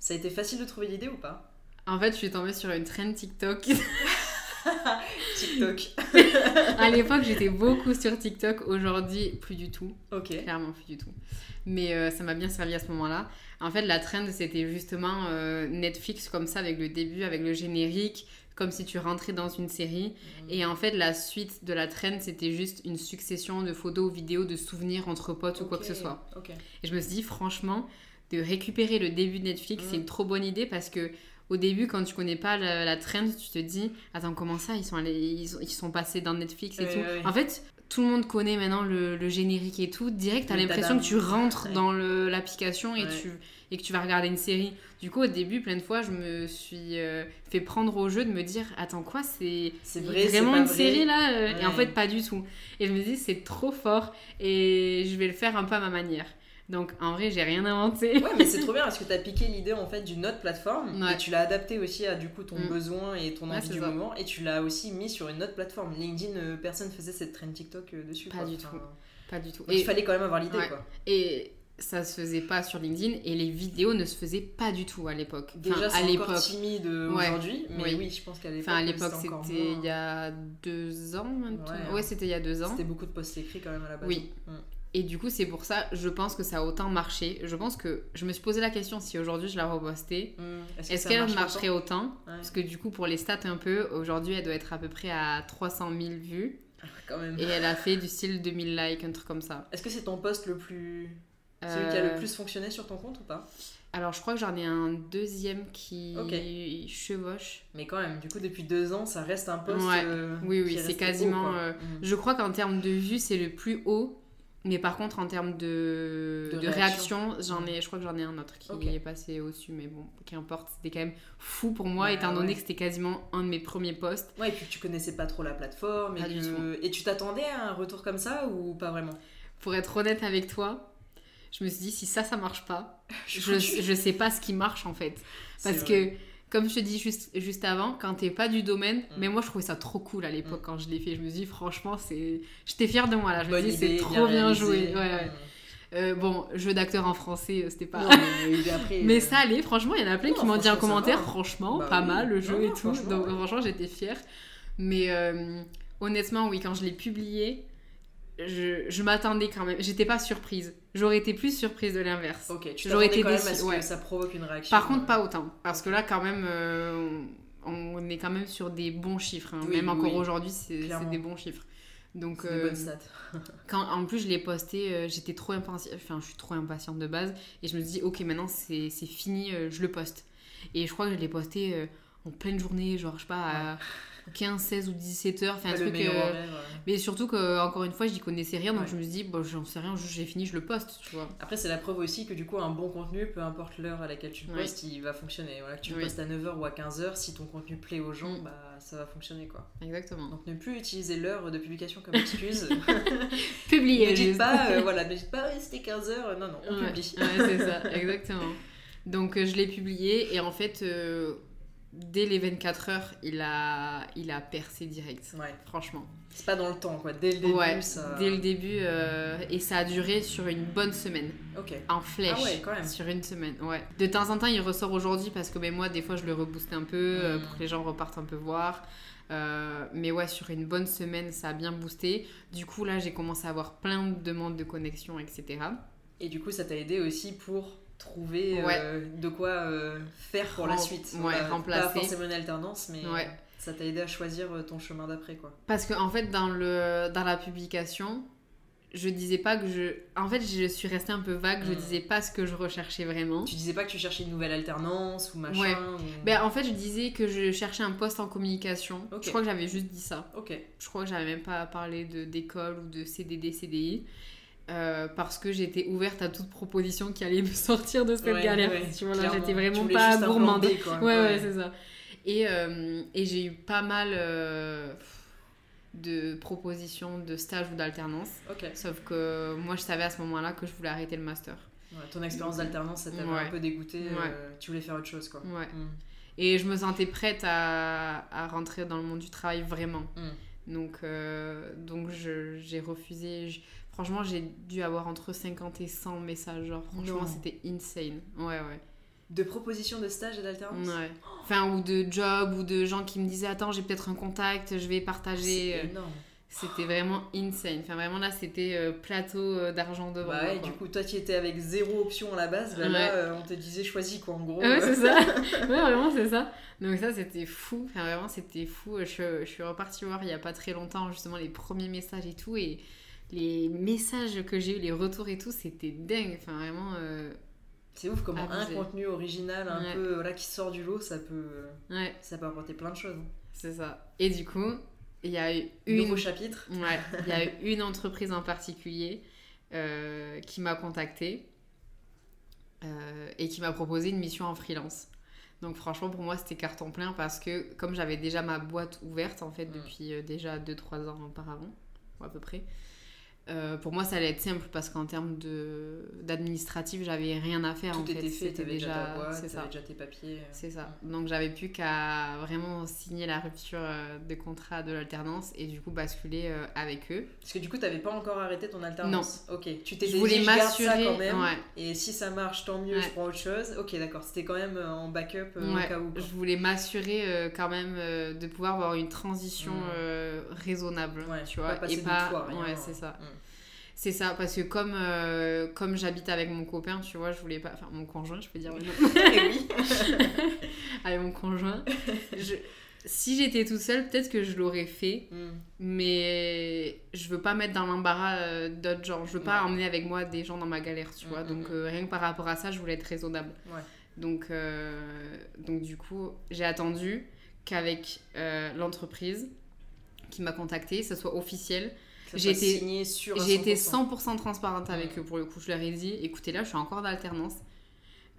Ça a été facile de trouver l'idée ou pas? En fait, je suis tombée sur une trend TikTok. TikTok. à l'époque, j'étais beaucoup sur TikTok. Aujourd'hui, plus du tout. Ok. Clairement, plus du tout. Mais euh, ça m'a bien servi à ce moment-là. En fait, la trend, c'était justement euh, Netflix comme ça, avec le début, avec le générique, comme si tu rentrais dans une série. Mmh. Et en fait, la suite de la traîne, c'était juste une succession de photos vidéos de souvenirs entre potes ou quoi que ce soit. Et je me suis dit, franchement, de récupérer le début de Netflix, c'est mmh. une trop bonne idée parce que au début, quand tu connais pas la, la trend, tu te dis, attends, comment ça, ils sont, allés, ils, sont passés dans Netflix et tout. En fait, tout le monde connaît maintenant le, générique et tout, direct, t'as l'impression que tu rentres dans l'application et, tu, et que tu vas regarder une série. Du coup, au début, plein de fois, je me suis euh, fait prendre au jeu de me dire Attends, quoi C'est vraiment une série là euh, Et en fait, pas du tout. Et je me dis C'est trop fort et je vais le faire un peu à ma manière. Donc en vrai, j'ai rien inventé. Ouais, mais c'est trop bien parce que tu as piqué l'idée en fait d'une autre plateforme et tu l'as adapté aussi à du coup ton mm. besoin et ton envie du moment et tu l'as aussi mis sur une autre plateforme. LinkedIn, euh, personne faisait cette trend TikTok euh, dessus. Pas du tout. Pas du tout. il fallait quand même avoir l'idée quoi. Et ça se faisait pas sur LinkedIn et les vidéos ne se faisaient pas du tout à l'époque. Déjà, c'est encore timide aujourd'hui, mais oui. je pense qu'à l'époque. Enfin, à l'époque, c'était il y a deux ans maintenant. Ouais, c'était il y a deux ans. C'était beaucoup de posts écrits quand même à la base. Oui. Mm. Et du coup, c'est pour ça, je pense que ça a autant marché. Je pense que je me suis posé la question si aujourd'hui je la repostais, mmh. est-ce qu'elle marcherait autant, Parce que du coup, pour les stats un peu, aujourd'hui elle doit être à peu près à 300 000 vues. Ah, quand même. Et elle a fait du style 2000 likes, un truc comme ça. Est-ce que c'est ton post le plus. Celui qui a le euh, plus fonctionné sur ton compte ou pas? Alors, je crois que j'en ai un deuxième qui chevauche. Mais quand même, du coup, depuis deux ans, ça reste un post. Euh, oui, oui, c'est quasiment. Euh, mmh. Je crois qu'en termes de vues, c'est le plus haut. Mais par contre, en termes de, de, réaction, j'en ai, je crois que j'en ai un autre qui est passé au-dessus, mais bon, qu'importe, c'était quand même fou pour moi, étant donné que c'était quasiment un de mes premiers posts. Ouais, et puis tu connaissais pas trop la plateforme, et, et tu t'attendais à un retour comme ça ou pas vraiment? Pour être honnête avec toi, je me suis dit, si ça, ça marche pas, je, je sais pas ce qui marche en fait. Parce que comme je te dis juste, juste avant, quand t'es pas du domaine, mm. mais moi je trouvais ça trop cool à l'époque mm. quand je l'ai fait. Je me dis, franchement, c'est. J'étais fière de moi là. Je me dis, c'est trop bien, joué. Ouais, mm. euh, bon, jeu d'acteur en français, euh, c'était pas. mais, ça allait, franchement, il y en a plein qui m'ont dit en commentaire, franchement, bah pas mal le jeu et tout. Donc, franchement, j'étais fière. Mais euh, honnêtement, oui, quand je l'ai publié, je, je m'attendais quand même. J'étais pas surprise. J'aurais été plus surprise de l'inverse. Ok, tu J'aurais été quand même à ce que ça provoque une réaction. Par contre, pas autant. Parce que là, quand même, euh, on est quand même sur des bons chiffres. Hein. même encore aujourd'hui, c'est des bons chiffres. Donc, euh, des bonnes stats. quand, en plus, je l'ai posté, euh, j'étais trop impatiente. Enfin, je suis trop impatiente de base. Et je me dis, ok, maintenant c'est fini, je le poste. Et je crois que je l'ai posté en pleine journée, genre, je sais pas, à 15, 16 ou 17 heures. Enfin, un truc, euh, Mais surtout que, encore une fois, j'y connaissais rien, donc je me suis dit, bon, j'en sais rien, j'ai fini, je le poste, tu vois. Après, c'est la preuve aussi que du coup, un bon contenu, peu importe l'heure à laquelle tu le postes, il va fonctionner. Voilà, que tu le postes à 9h ou à 15h, si ton contenu plaît aux gens, mm. bah ça va fonctionner quoi. Exactement. Donc ne plus utiliser l'heure de publication comme excuse. Publier. ne dites pas, euh, voilà, ne dites pas, c'était 15h, non, non, on publie. c'est ça, exactement. Donc euh, je l'ai publié et en fait dès les 24 heures, il a, il a percé direct. Ouais. Franchement. C'est pas dans le temps, quoi. Dès le début, ouais, Dès le début, euh, et ça a duré sur une bonne semaine. Ok. En flèche. Ah ouais, quand même. Sur une semaine, ouais. De temps en temps, il ressort aujourd'hui parce que ben, moi, des fois, je le rebooste un peu euh, hmm. pour que les gens repartent un peu voir. Euh, mais ouais, sur une bonne semaine, ça a bien boosté. Du coup, là, j'ai commencé à avoir plein de demandes de connexion, etc. Et du coup, ça t'a aidé aussi pour trouver euh, de quoi euh, faire pour la suite. Ouais, remplacer. Pas forcément une alternance, mais ça t'a aidé à choisir euh, ton chemin d'après. quoi. Parce que en fait, dans, le, dans la publication, je disais pas que je. En fait, je suis restée un peu vague, je hmm. disais pas ce que je recherchais vraiment. Tu disais pas que tu cherchais une nouvelle alternance ou machin Ben, en fait, je disais que je cherchais un poste en communication. Je crois que j'avais juste dit ça. Ok. Je crois que j'avais même pas parlé d'école ou de CDD, CDI. Euh, parce que j'étais ouverte à toute proposition qui allait me sortir de cette galère. tu vois, là, j'étais vraiment pas gourmande. Ouais, ouais, c'est ça. Et, euh, et j'ai eu pas mal euh, de propositions de stage ou d'alternance. Sauf que moi, je savais à ce moment-là que je voulais arrêter le master. ton expérience d'alternance, ça t'avait un peu dégoûté. tu voulais faire autre chose, quoi. Ouais. Mm. Et je me sentais prête à, à, rentrer dans le monde du travail vraiment. Mm. Donc, donc j'ai refusé. Franchement, j'ai dû avoir entre 50 et 100 messages. Genre, franchement, c'était insane. Ouais, ouais. De propositions de stage et d'alternance Ouais. Enfin, ou de job, ou de gens qui me disaient Attends, j'ai peut-être un contact, je vais partager. C'est énorme. C'était vraiment insane. Enfin, vraiment là, c'était euh, plateau euh, d'argent devant. Bah ouais, du coup, toi qui étais avec zéro option à la base, bah là, euh, on te disait choisis quoi, en gros. Ouais, c'est ça. ouais, vraiment, c'est ça. Donc, ça, c'était fou. Enfin, vraiment, c'était fou. Je, je suis repartie voir il y a pas très longtemps, justement, les premiers messages et tout. Et les messages que j'ai eu, les retours et tout, c'était dingue. Enfin, vraiment. Euh, c'est ouf comment un contenu original, un peu voilà, qui sort du lot, ça peut, ça peut apporter plein de choses. C'est ça. Et du coup, il y a eu une... Nouveau chapitre. Ouais, il y a eu une entreprise en particulier qui m'a contactée et qui m'a proposé une mission en freelance. Donc franchement, pour moi, c'était carton plein parce que comme j'avais déjà ma boîte ouverte, en fait, mm. depuis déjà 2-3 ans auparavant, à peu près, euh, pour moi, ça allait être simple parce qu'en termes d'administratif, j'avais rien à faire. Tout en était fait, c'était déjà, déjà, déjà tes papiers. Euh. C'est ça. Donc j'avais plus qu'à vraiment signer la rupture euh, de contrat de l'alternance et du coup basculer avec eux. Parce que du coup, tu n'avais pas encore arrêté ton alternance? Non. Ok. Tu t'es dit, je m'assurer quand même. Et si ça marche, tant mieux, je prends autre chose. Ok, d'accord. C'était quand même en backup au cas où. Je voulais m'assurer quand même de pouvoir avoir une transition mm. raisonnable. tu vois. et pas. ouais, c'est ça. Mm. C'est ça, parce que comme, euh, comme j'habite avec mon copain, tu vois, je voulais pas. Enfin, mon conjoint, je peux dire. oui. avec mon conjoint. Si j'étais toute seule, peut-être que je l'aurais fait. Mm. Mais je veux pas mettre dans l'embarras euh, d'autres gens. Je veux pas emmener avec moi des gens dans ma galère, tu vois. Mm, donc, mm, euh, rien que par rapport à ça, je voulais être raisonnable. Donc, donc, du coup, j'ai attendu qu'avec l'entreprise qui m'a contacté, ça soit officiel j'ai été, j'ai été 100% transparente avec eux pour le coup. Je leur ai dit écoutez, là, je suis encore d'alternance.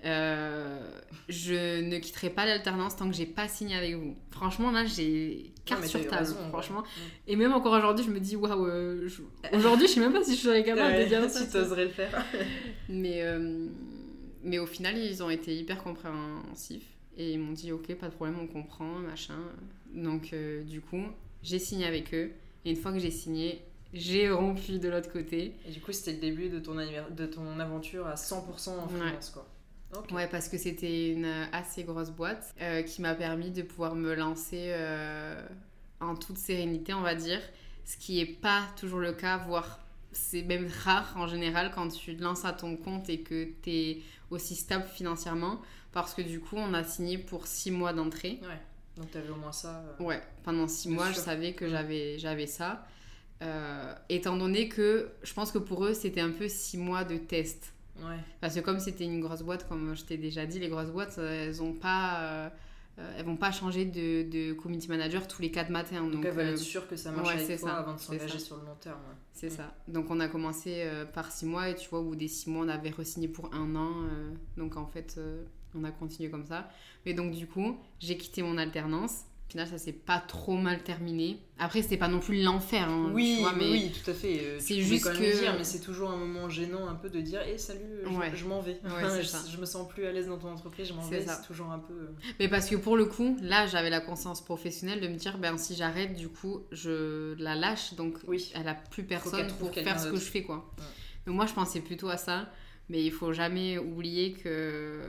Euh, je ne quitterai pas l'alternance tant que j'ai pas signé avec vous. Franchement, là, j'ai carte sur table, franchement. Et même encore aujourd'hui, je me dis waouh, euh, aujourd'hui, je sais même pas si je serais capable de dire ça. Si tu oserais le faire. mais, euh, mais au final, ils ont été hyper compréhensifs et ils m'ont dit ok, pas de problème, on comprend, machin. Donc, du coup, j'ai signé avec eux. Et une fois que j'ai signé, j'ai rompu de l'autre côté. Et du coup, c'était le début de ton, de ton aventure à 100% en freelance, quoi. Ouais, parce que c'était une assez grosse boîte euh, qui m'a permis de pouvoir me lancer euh, en toute sérénité, on va dire. Ce qui n'est pas toujours le cas, voire c'est même rare en général quand tu te lances à ton compte et que tu es aussi stable financièrement. Parce que du coup, on a signé pour 6 mois d'entrée. Ouais, donc tu avais au moins ça. Euh, ouais, pendant 6 mois, je savais que j'avais ça. Euh, étant donné que je pense que pour eux, c'était un peu six mois de test. Ouais. Parce que comme c'était une grosse boîte, comme je t'ai déjà dit, les grosses boîtes, euh, elles ont pas... Euh, elles vont pas changer de, de, community manager tous les quatre matins. Donc, donc elles veulent être sûres que ça marche avec toi avant de s'engager sur le long terme. C'est mm. ça. Donc on a commencé par six mois et tu vois, au bout des six mois, on avait re-signé pour un an. donc en fait, on a continué comme ça. Mais donc du coup, j'ai quitté mon alternance final, ça s'est pas trop mal terminé. Après, c'était pas non plus l'enfer. Hein, oui, mais oui, tout à fait. Euh, c'est juste que. Dire, mais c'est toujours un moment gênant un peu de dire Hé, salut, je, m'en vais. je, me sens plus à l'aise dans ton entreprise, je m'en vais. C'est toujours un peu. Euh, mais parce que pour le coup, là, j'avais la conscience professionnelle de me dire ben, si j'arrête, du coup, je la lâche. Donc, oui. elle a plus personne pour faire ce que je fais, quoi. Donc, moi, je pensais plutôt à ça. Mais il faut jamais oublier que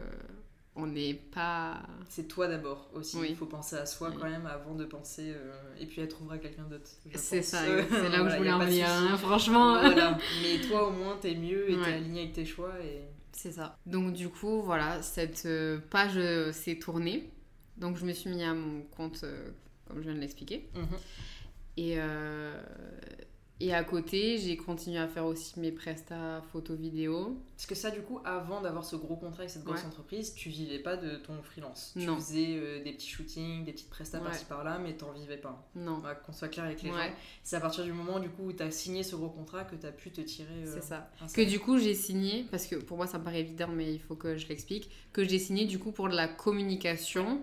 on n'est pas. C'est toi d'abord aussi. Il faut penser à soi quand même avant de penser. Euh, et puis elle trouvera quelqu'un d'autre. C'est ça, c'est là où je voulais en venir, hein, franchement. Mais toi au moins t'es mieux et t'es aligné avec tes choix. Et... C'est ça. Donc du coup, voilà, cette euh, page euh, s'est tournée. Donc je me suis mis à mon compte, comme je viens de l'expliquer. Mhm. Et, et à côté, j'ai continué à faire aussi mes prestats photo vidéo. Parce que ça, du coup, avant d'avoir ce gros contrat avec cette grosse entreprise, tu vivais pas de ton freelance. Tu faisais euh, des petits shootings, des petites prestats par-ci par-là, mais t'en vivais pas. Non. Qu'on soit clair avec les gens. C'est à partir du moment du coup où tu as signé ce gros contrat que tu as pu te tirer. Euh, c'est ça. Que du coup, j'ai signé, parce que pour moi, ça me paraît évident, mais il faut que je l'explique, que j'ai signé du coup pour de la communication,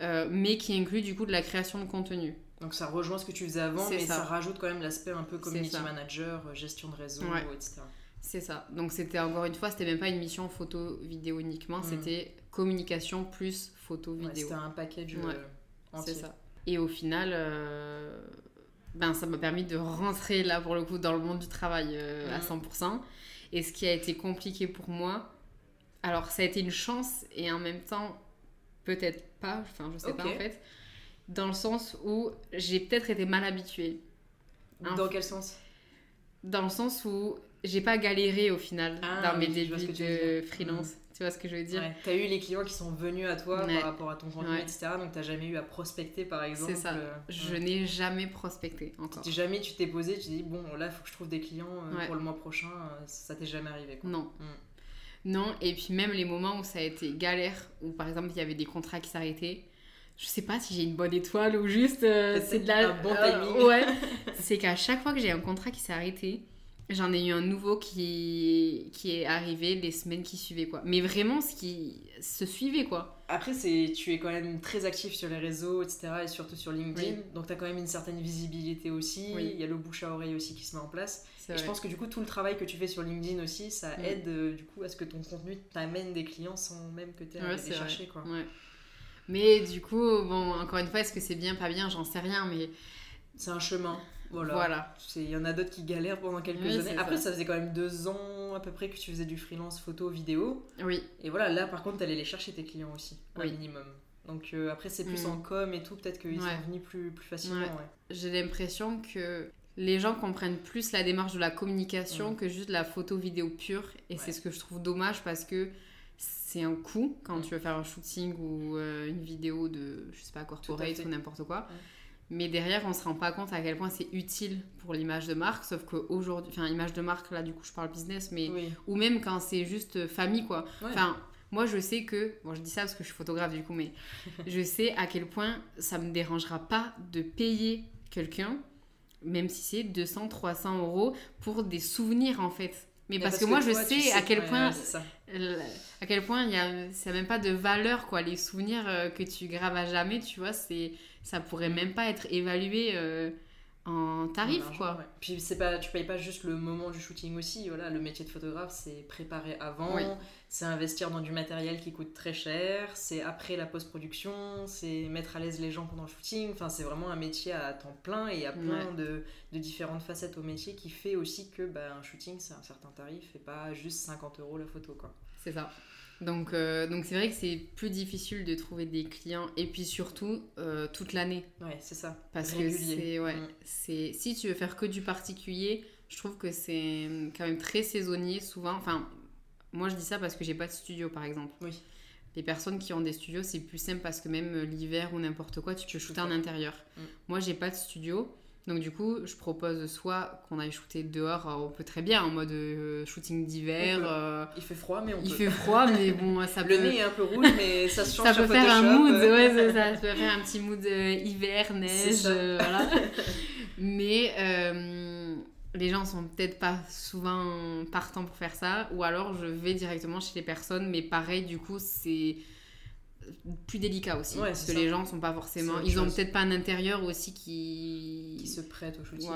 euh, mais qui inclut du coup de la création de contenu. Donc ça rejoint ce que tu faisais avant, mais ça. rajoute quand même l'aspect un peu community manager, euh, gestion de réseau, etc. C'est ça. Donc c'était encore une fois, c'était même pas une mission photo vidéo uniquement, mm. c'était communication plus photo vidéo. c'était un package euh, entier. C'est ça. Et au final, euh, ben ça m'a permis de rentrer là pour le coup dans le monde du travail à 100%. Mm. Et ce qui a été compliqué pour moi, alors ça a été une chance et en même temps peut-être pas, enfin je sais pas en fait dans le sens où j'ai peut-être été mal habituée. Dans quel sens? Dans le sens où j'ai pas galéré au final ah dans mes débuts de freelance. Mm. Tu vois ce que je veux dire? Tu as eu les clients qui sont venus à toi par rapport à ton contenu, etc. Donc tu jamais eu à prospecter par exemple. C'est ça. Euh, je n'ai jamais prospecté encore. Jamais tu t'es posé, tu dis bon là il faut que je trouve des clients euh, pour le mois prochain. Euh, ça t'est jamais arrivé quoi. Non. Mm. Non, et puis même les moments où ça a été galère, où par exemple il y avait des contrats qui s'arrêtaient, je sais pas si j'ai une bonne étoile ou juste euh, c'est de la un bon timing. ouais. C'est qu'à chaque fois que j'ai un contrat qui s'est arrêté j'en ai eu un nouveau qui qui est arrivé les semaines qui suivaient quoi. Mais vraiment ce qui se suivait quoi. Après c'est tu es quand même très actif sur les réseaux etc et surtout sur LinkedIn. Donc tu as quand même une certaine visibilité aussi. Il y a le bouche à oreille aussi qui se met en place. Et je pense que du coup tout le travail que tu fais sur LinkedIn aussi ça mm. aide euh, du coup à ce que ton contenu t'amène des clients sans même que tu aies à les chercher quoi. Ouais. Mais du coup, bon, encore une fois, est-ce que c'est bien, pas bien, j'en sais rien, mais. C'est un chemin. Voilà. Il y en a d'autres qui galèrent pendant quelques années. Après, ça. faisait quand même deux ans à peu près que tu faisais du freelance photo, vidéo. Oui. Et voilà, là par contre, t'allais les chercher tes clients aussi, au minimum. Donc euh, après, c'est plus mm. en com et tout, peut-être qu'ils sont venus plus, plus facilement. J'ai l'impression que les gens comprennent plus la démarche de la communication mm. que juste la photo vidéo pure. Et c'est ce que je trouve dommage parce que c'est un coût quand tu veux faire un shooting ou euh, une vidéo de, je sais pas, corporate ou n'importe quoi. Mais derrière, on se rend pas compte à quel point c'est utile pour l'image de marque. Sauf qu'aujourd'hui, enfin, image de marque, là, du coup, je parle business, mais. Ou même quand c'est juste famille, quoi. Enfin, moi, je sais que. Bon, je dis ça parce que je suis photographe, du coup, mais je sais à quel point ça me dérangera pas de payer quelqu'un, même si c'est 200, 300 euros, pour des souvenirs, en fait. Mais parce, que, moi, je sais, à quel point, à quel point il y a, ça même pas de valeur quoi. Les souvenirs euh, que tu graves à jamais, tu vois, c'est, ça pourrait même pas être évalué euh, en tarif quoi. Puis c'est pas, tu payes pas juste le moment du shooting aussi. Voilà, le métier de photographe, c'est préparer avant, c'est investir dans du matériel qui coûte très cher, c'est après la post-production, c'est mettre à l'aise les gens pendant le shooting. Enfin, c'est vraiment un métier à temps plein et il y a plein de, de, différentes facettes au métier qui fait aussi que bah, un shooting, c'est un certain tarif et pas juste 50 euros la photo, quoi. C'est ça. Donc, euh, donc c'est vrai que c'est plus difficile de trouver des clients et puis surtout euh, toute l'année. Ouais, c'est ça. Parce que c'est ouais, mm. c'est si tu veux faire que du particulier, je trouve que c'est quand même très saisonnier souvent. Enfin, moi, je dis ça parce que j'ai pas de studio, par exemple. Oui. Les personnes qui ont des studios, c'est plus simple parce que même euh, l'hiver ou n'importe quoi, tu peux shooter en intérieur. Mm. Moi, j'ai pas de studio. Donc du coup, je propose soit qu'on aille shooter dehors, on peut très bien en mode euh, shooting d'hiver. Euh, il fait froid, mais on Il fait froid, mais bon, ça peut... Le nez est un peu rouge, mais ça se change Ça peut faire un mood, ouais, ça, ça, peut faire un petit mood hiver, neige, voilà. mais les gens sont peut-être pas souvent partants pour faire ça, ou alors je vais directement chez les personnes, mais pareil, du coup, c'est plus délicat aussi parce que les gens sont pas forcément ils ont peut-être pas un intérieur aussi qui qui se prête au shooting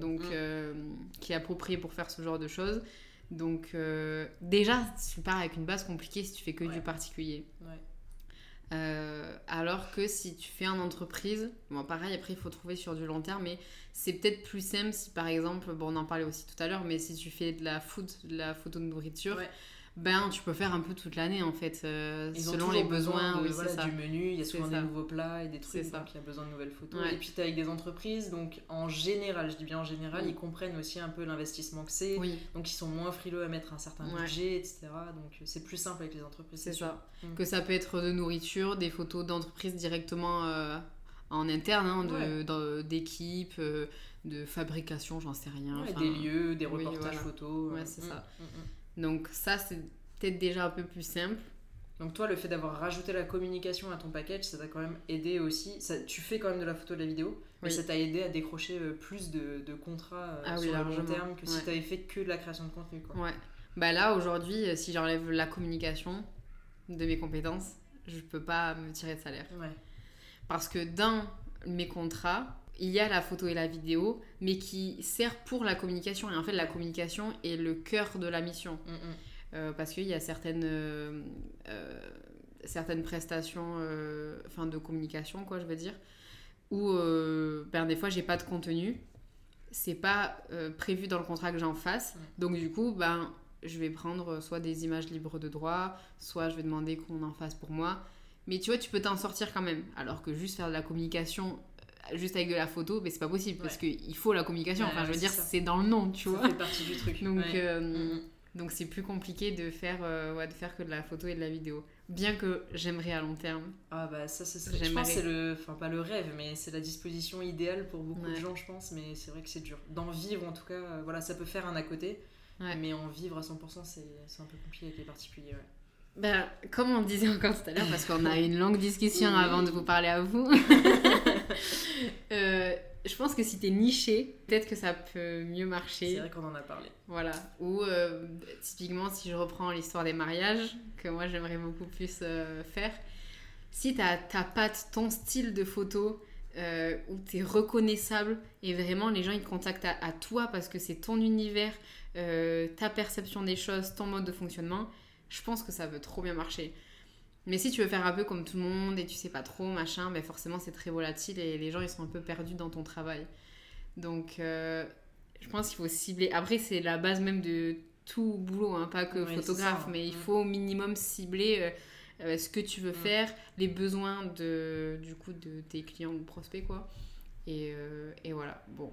donc mm. euh, qui est approprié pour faire ce genre de choses. Donc euh, déjà tu pars avec une base compliquée si tu fais que du particulier. Euh, alors que si tu fais en entreprise, bon pareil après il faut trouver sur du long terme, mais c'est peut-être plus simple si par exemple, bon on en parlait aussi tout à l'heure, mais si tu fais de la food, de la photo de nourriture, ben tu peux faire un peu toute l'année en fait, euh, selon les besoins. oui, ça. du menu, il y a souvent des nouveaux plats et des trucs, donc il y a besoin de nouvelles photos. Et puis tu es avec des entreprises, donc en général, je dis bien en général, ils comprennent aussi un peu l'investissement que c'est, donc ils sont moins frileux à mettre un certain budget, etc. Donc c'est plus simple avec les entreprises. C'est ça. Mm. Que ça peut être de nourriture, des photos d'entreprise directement euh, en interne, hein, d'équipe. Euh, de fabrication, j'en sais rien. des lieux, des reportages photos. Ouais, c'est ça. Mm, mm, donc ça, c'est peut-être déjà un peu plus simple. Donc toi, le fait d'avoir rajouté la communication à ton package, ça t'a quand même aidé aussi. Ça, tu fais quand même de la photo de la vidéo, mais ça t'a aidé à décrocher euh, plus de, de contrats euh, ah sur le long terme que si t'avais fait que de la création de contenu. Quoi. Ouais. Bah là, aujourd'hui, euh, si j'enlève la communication de mes compétences, je peux pas me tirer de salaire. Ouais. Parce que dans mes contrats, il y a la photo et la vidéo, mais qui sert pour la communication. Et en fait, la communication est le cœur de la mission. Mm, mm. Euh, parce qu'il y a certaines, euh, euh, certaines prestations enfin de communication, quoi, je veux dire, où ben, des fois, j'ai pas de contenu. C'est pas prévu dans le contrat que j'en fasse. Mm. Donc, du coup, ben, je vais prendre soit des images libres de droit, soit je vais demander qu'on en fasse pour moi. Mais tu vois, tu peux t'en sortir quand même. Alors que juste faire de la communication juste avec de la photo, mais c'est pas possible parce qu'il faut la communication. enfin, je veux dire, c'est dans le nom, tu vois. Ça fait partie du truc. Donc, euh, mm, mm. donc c'est plus compliqué de faire, euh, ouais, de faire que de la photo et de la vidéo. Bien que j'aimerais à long terme. Ah bah ça, c'est je pense c'est le, enfin pas le rêve, mais c'est la disposition idéale pour beaucoup de gens, je pense. Mais c'est vrai que c'est dur. D'en vivre, en tout cas, euh, voilà, ça peut faire un à côté, mais en vivre à 100%, c'est un peu compliqué avec les particuliers. ben, comme on disait encore tout à l'heure, parce qu'on a eu une longue discussion avant de vous parler à vous, euh, je pense que si t'es niché, peut-être que ça peut mieux marcher. C'est vrai qu'on en a parlé. Voilà. Ou euh, typiquement, si je reprends l'histoire des mariages, que moi j'aimerais beaucoup plus euh, faire, si t'as ta patte, ton style de photo, euh, où t'es reconnaissable et vraiment les gens ils te contactent à, toi parce que c'est ton univers, ta perception des choses, ton mode de fonctionnement, je pense que ça veut trop bien marcher. Mais si tu veux faire un peu comme tout le monde et tu sais pas trop, machin, ben forcément c'est très volatile et les gens ils sont un peu perdus dans ton travail. Donc euh, je pense qu'il faut cibler. Après, c'est la base même de tout boulot, hein, pas que photographe, mais il faut au minimum cibler euh, euh, ce que tu veux faire, les besoins de, du coup, de tes clients ou prospects, quoi. Et, et voilà, bon.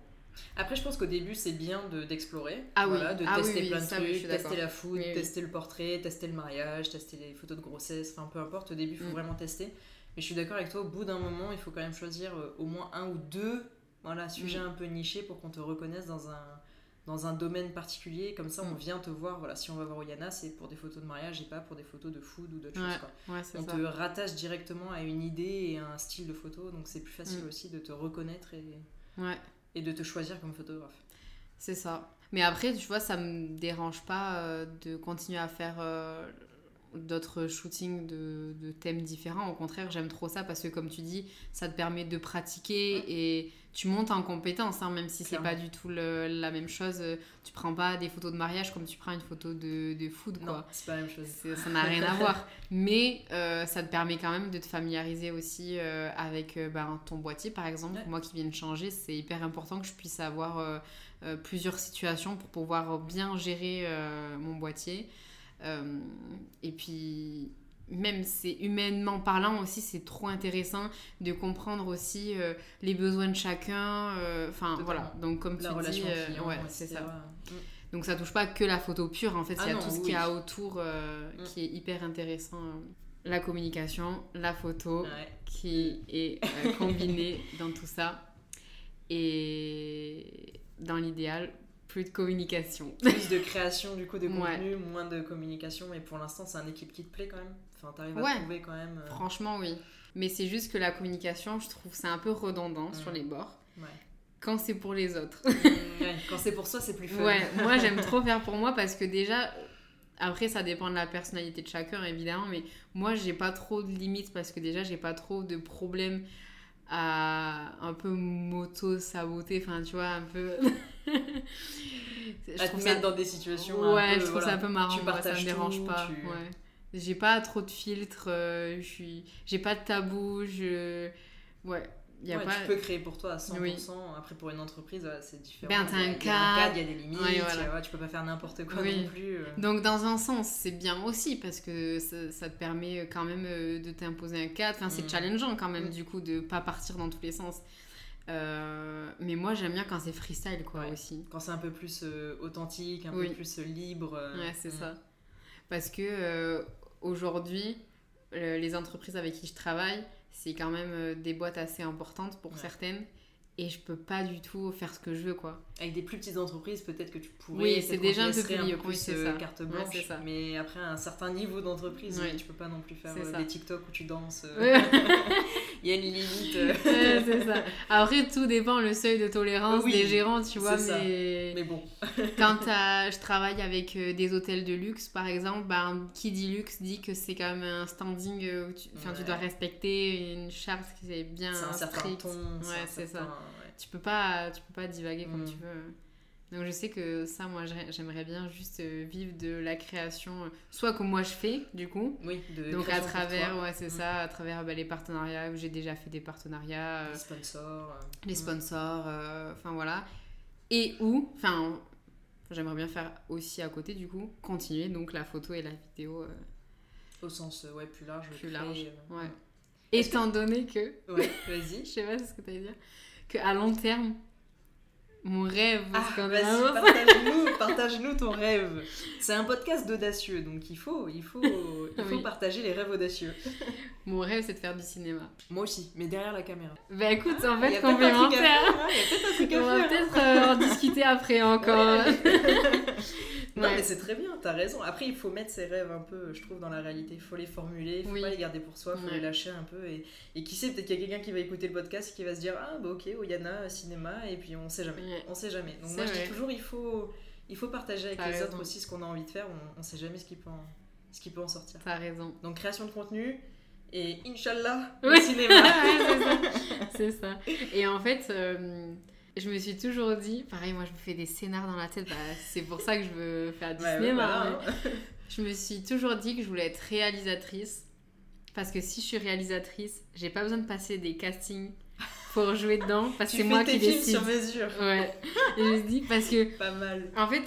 Après, je pense qu'au début, c'est bien d'explorer. ah voilà, De ah tester plein de trucs, tester la food, tester le portrait, tester le mariage, tester les photos de grossesse, enfin peu importe. Au début, il faut mm. vraiment tester. Mais je suis d'accord avec toi, au bout d'un moment, il faut quand même choisir euh, au moins un ou deux voilà, sujets mm. un peu nichés pour qu'on te reconnaisse dans un, dans un domaine particulier. Comme ça, on mm. vient te voir. Voilà, si on va voir Oyana, c'est pour des photos de mariage et pas pour des photos de food ou d'autres choses. on te rattache directement à une idée et à un style de photo. Donc c'est plus facile aussi de te reconnaître et. Ouais et de te choisir comme photographe. C'est ça. Mais après, tu vois, ça me dérange pas euh, de continuer à faire euh, d'autres shootings de, de, thèmes différents. Au contraire, j'aime trop ça parce que, comme tu dis, ça te permet de pratiquer et tu montes en compétence, hein, même si c'est pas du tout la même chose. Tu prends pas des photos de mariage comme tu prends une photo de, de food, quoi. Non, c'est pas la même chose. Ça n'a rien à voir. Mais euh, ça te permet quand même de te familiariser aussi euh, avec euh, ben, ton boîtier, par exemple. Moi qui viens de changer, c'est hyper important que je puisse avoir plusieurs situations pour pouvoir bien gérer mon boîtier. et puis même c'est humainement parlant aussi, c'est trop intéressant de comprendre aussi euh, les besoins de chacun. Euh, enfin voilà, donc comme tu dis, euh, ouais, c'est ça. Mm. Donc ça touche pas que la photo pure, en fait, il y a tout ce qu'il y a autour mm. qui est hyper intéressant. La communication, la photo qui est combinée dans tout ça. Et dans l'idéal, plus de communication. Plus de création du coup de contenu, moins de communication, mais pour l'instant c'est un équipe qui te plaît quand même. Enfin, t'arrives à trouver quand même. Euh, Franchement, oui. Mais c'est juste que la communication, je trouve c'est un peu redondant sur les bords. Ouais. Quand c'est pour les autres. ouais, quand c'est pour soi, c'est plus fun. Ouais, moi j'aime trop faire pour moi parce que déjà, après ça dépend de la personnalité de chacun évidemment, mais moi j'ai pas trop de limites parce que déjà j'ai pas trop de problèmes à un peu m'auto-saboter, enfin tu vois, un peu. je à te mettre dans des situations. Ouais, je trouve ça un peu marrant, moi, ça me dérange pas. Ouais. J'ai pas trop de filtres, euh, je suis... j'ai pas de tabou, je. Ouais. Y a pas... Tu peux créer pour toi à 100%. Après, pour une entreprise, c'est différent. Ben, t'as un cadre, il y a des limites, ouais, tu peux pas faire n'importe quoi non plus. Euh. Donc, dans un sens, c'est bien aussi parce que ça, ça, te permet quand même euh, de t'imposer un cadre. Enfin, c'est mm. challengeant quand même, mm. du coup, de pas partir dans tous les sens. mais moi, j'aime bien quand c'est freestyle, quoi, aussi. Quand c'est un peu plus authentique, un peu plus libre. ouais, c'est mm. ça. Parce que aujourd'hui, les entreprises avec qui je travaille, c'est quand même euh, des boîtes assez importantes pour certaines et je peux pas du tout faire ce que je veux quoi. Avec des plus petites entreprises, peut-être que tu pourrais. Oui, c'est déjà un peu plus, un peu ça. carte blanche. ça. Mais après un certain niveau d'entreprise, tu peux pas non plus faire euh, des TikTok où tu danses. Euh. Il y a une limite. Euh. c'est ça. Après, tout dépend le seuil de tolérance des gérants, tu vois. Mais... mais bon. quand je travaille avec des hôtels de luxe, par exemple, ben, qui dit luxe dit que c'est quand même un standing où tu, tu dois respecter une charte qui est bien. C'est un certain ton. Ouais, c'est ça tu peux pas tu peux pas divaguer comme mm. tu veux. Donc je sais que ça moi j'aimerais bien juste euh, vivre de la création euh, soit comme moi je fais du coup. Oui de donc à travers ouais c'est mm. ça à travers bah, les partenariats j'ai déjà fait des partenariats euh, les sponsors les mm. sponsors enfin voilà. Et où enfin j'aimerais bien faire aussi à côté du coup continuer donc la photo et la vidéo au sens ouais plus large plus large ouais. étant donné que ouais vas-y. Je sais pas ce que tu allais dire qu'à long terme, mon rêve, ah, vas-y, partage-nous, Partage-nous ton rêve. C'est un podcast d'audacieux, donc il faut, il faut, il faut partager les rêves audacieux. Mon rêve, c'est de faire du cinéma. Moi aussi, mais derrière la caméra. Bah écoute, en fait, complémentaire. On va peut-être euh, en discuter après encore. Non, mais c'est très bien, t'as raison. Après, il faut mettre ses rêves un peu, je trouve, dans la réalité. Il faut les formuler, il faut pas les garder pour soi, il faut les lâcher un peu. Et, et qui sait, peut-être qu'il y a quelqu'un qui va écouter le podcast et qui va se dire Ah, bah ok, Oyana, cinéma, et puis on sait jamais. On sait jamais. Donc, moi, je dis toujours, il faut, il faut partager avec les autres aussi ce qu'on a envie de faire. On, on sait jamais ce qui peut en, ce qui peut en sortir. T'as raison. Donc, création de contenu. Et Inch'Allah, le cinéma. c'est ça. Et en fait, euh, je me suis toujours dit, pareil, moi je me fais des scénars dans la tête, bah, c'est pour ça que je veux faire du cinéma. Hein. je me suis toujours dit que je voulais être réalisatrice. Parce que si je suis réalisatrice, j'ai pas besoin de passer des castings pour jouer dedans. Parce que c'est moi qui décide. sur mesure. Ouais. Et je me dis, parce que. Pas mal. En fait,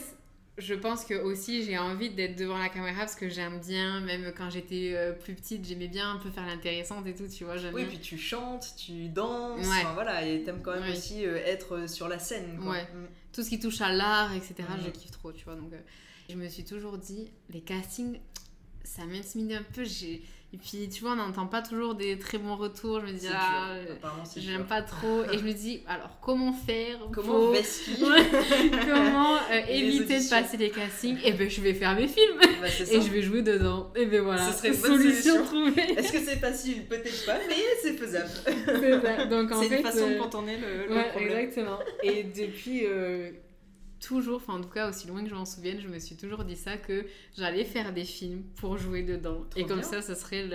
je pense que aussi j'ai envie d'être devant la caméra parce que j'aime bien, même quand j'étais euh, plus petite, j'aimais bien un peu faire l'intéressante et tout, tu vois. Oui, puis tu chantes, tu danses, enfin, voilà, et t'aimes quand même aussi euh, être sur la scène. Quoi. Ouais. Mm. Tout ce qui touche à l'art, etc., je mm. kiffe trop, tu vois. Donc, euh, je me suis toujours dit, les castings, ça m'intimidait un peu. J'ai et puis, tu vois, on n'entend pas toujours des très bons retours. Je me dis, ah, j'aime pas trop. Et je me dis, alors, comment faire Comment Comment euh, éviter de passer les castings Et eh ben, je vais faire mes films. Bah, et je vais jouer dedans. Et ben voilà. Ce serait une solution, trouvée. Est-ce que c'est facile? Peut-être pas, mais c'est faisable. C'est une façon de euh, contourner le, le ouais, Exactement. Et depuis. Euh, toujours, enfin en tout cas aussi loin que je m'en souvienne, je me suis toujours dit ça que j'allais faire des films pour jouer dedans. et comme ça, ça serait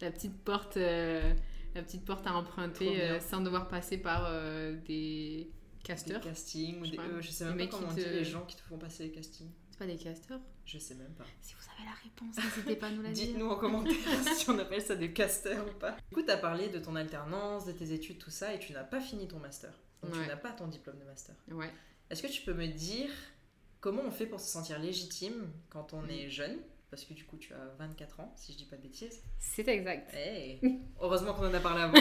la petite porte, euh, la petite porte à emprunter euh, sans devoir passer par euh, des casters. Des castings ou des, je sais même pas comment on dit les gens qui te font passer les castings. C'est pas des casters Je sais même pas. Si vous avez la réponse, n'hésitez pas à nous la dire. Dites-nous en commentaire si on appelle ça des casters ou pas. Du coup, as parlé de ton alternance, de tes études, tout ça, et tu n'as pas fini ton master. Donc tu n'as pas ton diplôme de master. Ouais. Est-ce que tu peux me dire comment on fait pour se sentir légitime quand on est jeune? Parce que du coup tu as 24 ans, si je dis pas de bêtises. C'est exact. Heureusement qu'on en a parlé avant.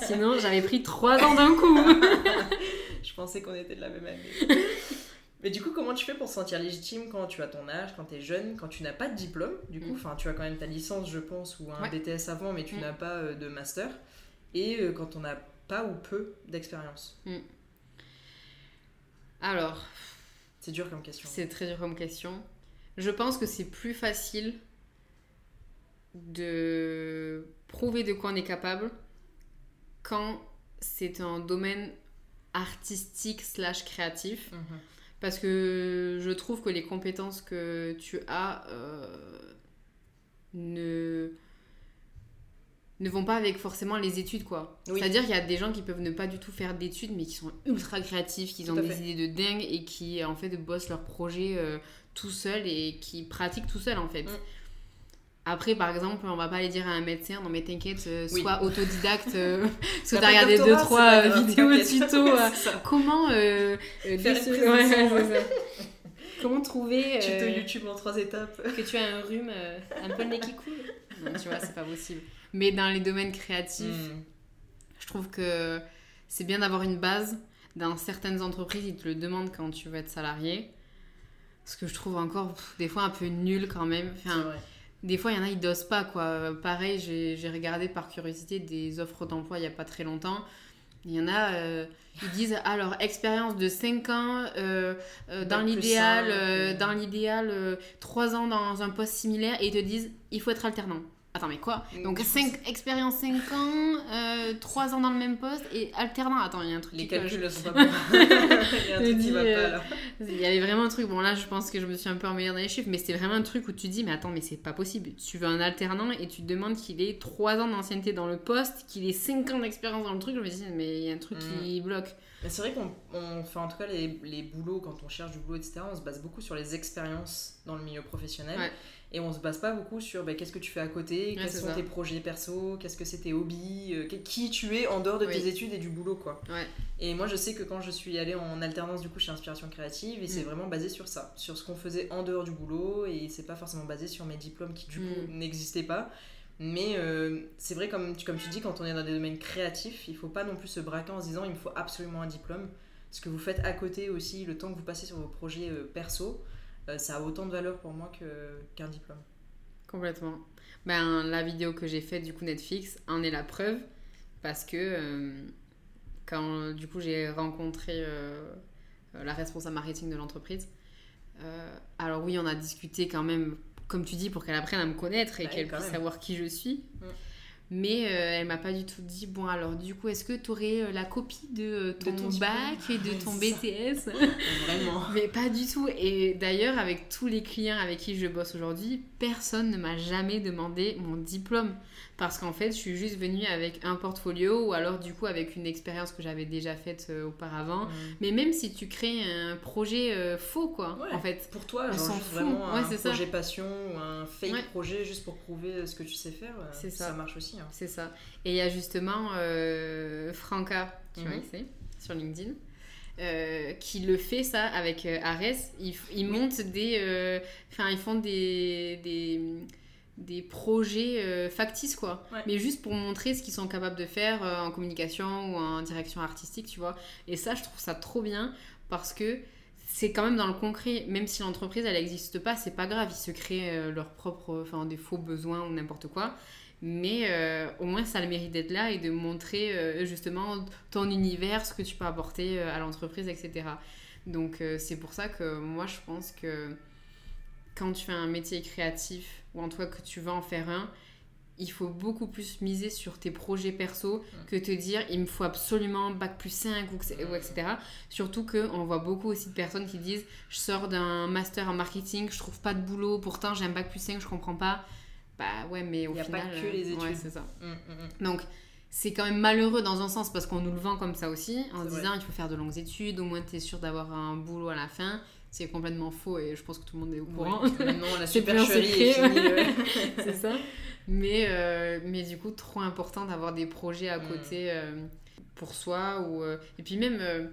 Sinon j'avais pris 3 ans d'un coup. je pensais qu'on était de la même année. Mais du coup, comment tu fais pour se sentir légitime quand tu as ton âge, quand tu es jeune, quand tu n'as pas de diplôme Du coup, mm. tu as quand même ta licence, je pense, ou un BTS avant, mais tu mm. n'as pas euh, de master. Et euh, quand on n'a pas ou peu d'expérience. Mm. Alors. C'est dur comme question. C'est très dur comme question. Je pense que c'est plus facile de prouver de quoi on est capable quand c'est un domaine artistique slash créatif. Mhm. Parce que je trouve que les compétences que tu as euh, ne ne vont pas avec forcément les études quoi. C'est-à-dire qu'il y a des gens qui peuvent ne pas du tout faire d'études mais qui sont ultra créatifs, qui ont des idées de dingue et qui en fait bossent leur projet euh, tout seul et qui pratiquent tout seul en fait. Mm. Après, par exemple, on va pas aller dire à un médecin, non mais t'inquiète, euh, sois autodidacte, euh, parce que t'as regardé deux, trois vidéos tutos, comment Comment trouver... Tuto YouTube en trois étapes. Que tu as un rhume, un peu le nez qui coule? Non, tu vois, c'est pas possible. Mais dans les domaines créatifs, hmm. je trouve que c'est bien d'avoir une base. Dans certaines entreprises, ils te le demandent quand tu veux être salarié. Ce que je trouve encore des fois un peu nul quand même. Enfin, des fois, il y en a, ils dosent pas. quoi. Pareil, j'ai regardé par curiosité des offres d'emploi il y a pas très longtemps. Il y en a, euh, ils disent alors expérience de 5 ans euh, euh, dans l'idéal, dans l'idéal 3 ans dans un poste similaire et ils te disent il faut être alternant. Attends, mais quoi Donc, cinq, expérience 5 ans, euh, 3 ans dans le même poste et alternant. Attends, il y a un truc Les calculs ne sont pas bons. il y a un truc qui va pas euh, là. Il y avait vraiment un truc. Bon, là, je pense que je me suis un peu emmêlée dans les chiffres, mais c'était vraiment un truc où tu dis, mais attends, mais c'est pas possible. Tu veux un alternant et tu te demandes qu'il ait 3 ans d'ancienneté dans le poste, qu'il ait 5 ans d'expérience dans le truc. Je me dis, mais il y a un truc qui mm. bloque. C'est vrai qu'on fait en tout cas les, les, boulots, quand on cherche du boulot, etc., on se base beaucoup sur les expériences dans le milieu professionnel. Ouais et on se base pas beaucoup sur bah, qu'est-ce que tu fais à côté, quels sont tes projets perso, qu'est-ce que c'est tes hobbies, euh, qui tu es en dehors de tes études et du boulot quoi. Et moi je sais que quand je suis allée en alternance du coup chez Inspiration Créative, et c'est mm. vraiment basé sur ça, sur ce qu'on faisait en dehors du boulot et c'est pas forcément basé sur mes diplômes qui du coup mm. n'existaient pas. Mais euh, c'est vrai, comme tu, comme tu dis, quand on est dans des domaines créatifs, il faut pas non plus se braquer en se disant il me faut absolument un diplôme. ce que vous faites à côté aussi, le temps que vous passez sur vos projets perso, ça a autant de valeur pour moi qu'un diplôme. Complètement. Ben, la vidéo que j'ai faite du coup Netflix en est la preuve parce que quand du coup j'ai rencontré la responsable marketing de l'entreprise, alors oui, on a discuté quand même comme tu dis, pour qu'elle apprenne à me connaître et bah qu'elle puisse savoir qui je suis. Mm. Mais euh, elle m'a pas du tout dit bon alors du coup est-ce que tu aurais euh, la copie de euh, ton, bac et de ton BTS Vraiment. Mais pas du tout. Et d'ailleurs avec tous les clients avec qui je bosse aujourd'hui, personne ne m'a jamais demandé mon diplôme parce qu'en fait, je suis juste venue avec un portfolio ou alors du coup avec une expérience que j'avais déjà faite euh, auparavant. Mm. Mais même si tu crées un projet euh, faux, quoi, en fait. Pour toi, genre vraiment un projet passion ou un fake projet juste pour prouver euh, ce que tu sais faire, ça. ça. marche aussi. Hein. C'est ça. Et il y a justement Franca, tu vois, mhm. sur LinkedIn. qui le fait ça avec Ares. Ils, ils montent des. Enfin, ils font des, des des projets euh, factices quoi. Mais juste pour montrer ce qu'ils sont capables de faire euh, en communication ou en direction artistique tu vois. Et ça je trouve ça trop bien parce que c'est quand même dans le concret. Même si l'entreprise elle n'existe pas c'est pas grave. Ils se créent euh, leurs propres enfin des faux besoins ou n'importe quoi. Mais au moins ça a le mérite d'être là et de montrer justement ton univers ce que tu peux apporter à l'entreprise etc donc c'est pour ça que moi je pense que quand tu fais un métier créatif ou en cas que tu vas en faire un, il faut beaucoup plus miser sur tes projets perso que te dire il me faut absolument bac plus 5 ou, etc. Surtout qu'on voit beaucoup aussi de personnes qui disent je sors d'un master en marketing, je trouve pas de boulot, pourtant j'ai un bac plus 5, je comprends pas. Bah ouais, mais au final. Il n'y a pas que les études. c'est ça. Mm, mm, mm. Donc c'est quand même malheureux dans un sens parce qu'on nous le vend comme ça aussi en disant il faut faire de longues études, au moins tu es sûr d'avoir un boulot à la fin c'est complètement faux et je pense que tout le monde est au courant. non, la supercherie c'est ça. Mais, euh, mais du coup, trop important d'avoir des projets à mm. côté euh, pour soi. Ou, euh, Et puis même,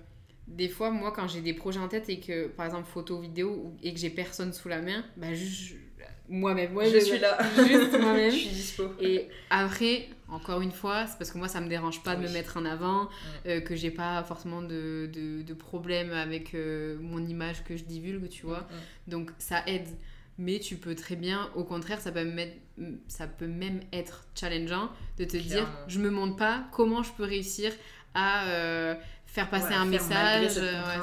des fois, moi, quand j'ai des projets en tête et que, par exemple, photo, vidéo, et que j'ai personne sous la main, bah juste moi-même. Moi, je, suis là. Juste moi-même. je suis dispo. Et après, encore une fois, c'est parce que moi, ça me dérange pas de me mettre en avant, euh, que j'ai pas forcément de, de, de problème avec euh, mon image que je divulgue, tu vois. Donc, ça aide. Mais tu peux très bien, au contraire, ça peut, mettre, ça peut même être challengeant de te dire, je me montre pas, comment je peux réussir à euh, faire passer un message. Ouais,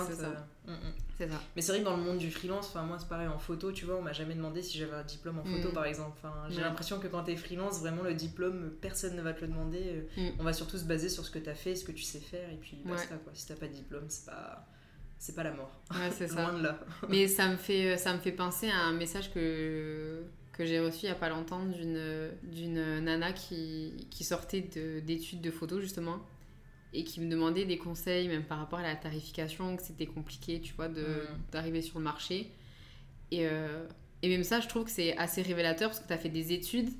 c'est ça. Mais c'est vrai que dans le monde du freelance, enfin moi c'est pareil en photo, tu vois, on m'a jamais demandé si j'avais un diplôme en photo mm. par exemple. Enfin, j'ai l'impression que quand tu es freelance, vraiment le diplôme, personne ne va te le demander. Mm. On va surtout se baser sur ce que tu as fait, ce que tu sais faire et puis basta quoi. Si t'as pas de diplôme, c'est pas c'est pas la mort. Ouais, c'est ça. Loin de là. Mais ça me fait ça me fait penser à un message que que j'ai reçu il y a pas longtemps d'une d'une nana qui, qui sortait d'études de, de photo justement et qui me demandait des conseils, même par rapport à la tarification, que c'était compliqué, tu vois, mm. d'arriver sur le marché. Et, euh, et même ça, je trouve que c'est assez révélateur parce que tu as fait des études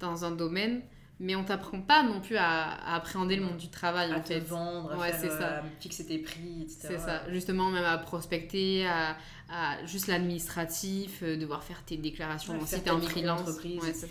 dans un domaine, mais on t'apprend pas non plus à, appréhender le monde du travail. À en te vendre, à, faire, ça. fixer tes prix, etc. C'est ça, justement, même à prospecter, à, à juste l'administratif, euh, devoir faire tes déclarations si tu es en freelance. Ouais, etc.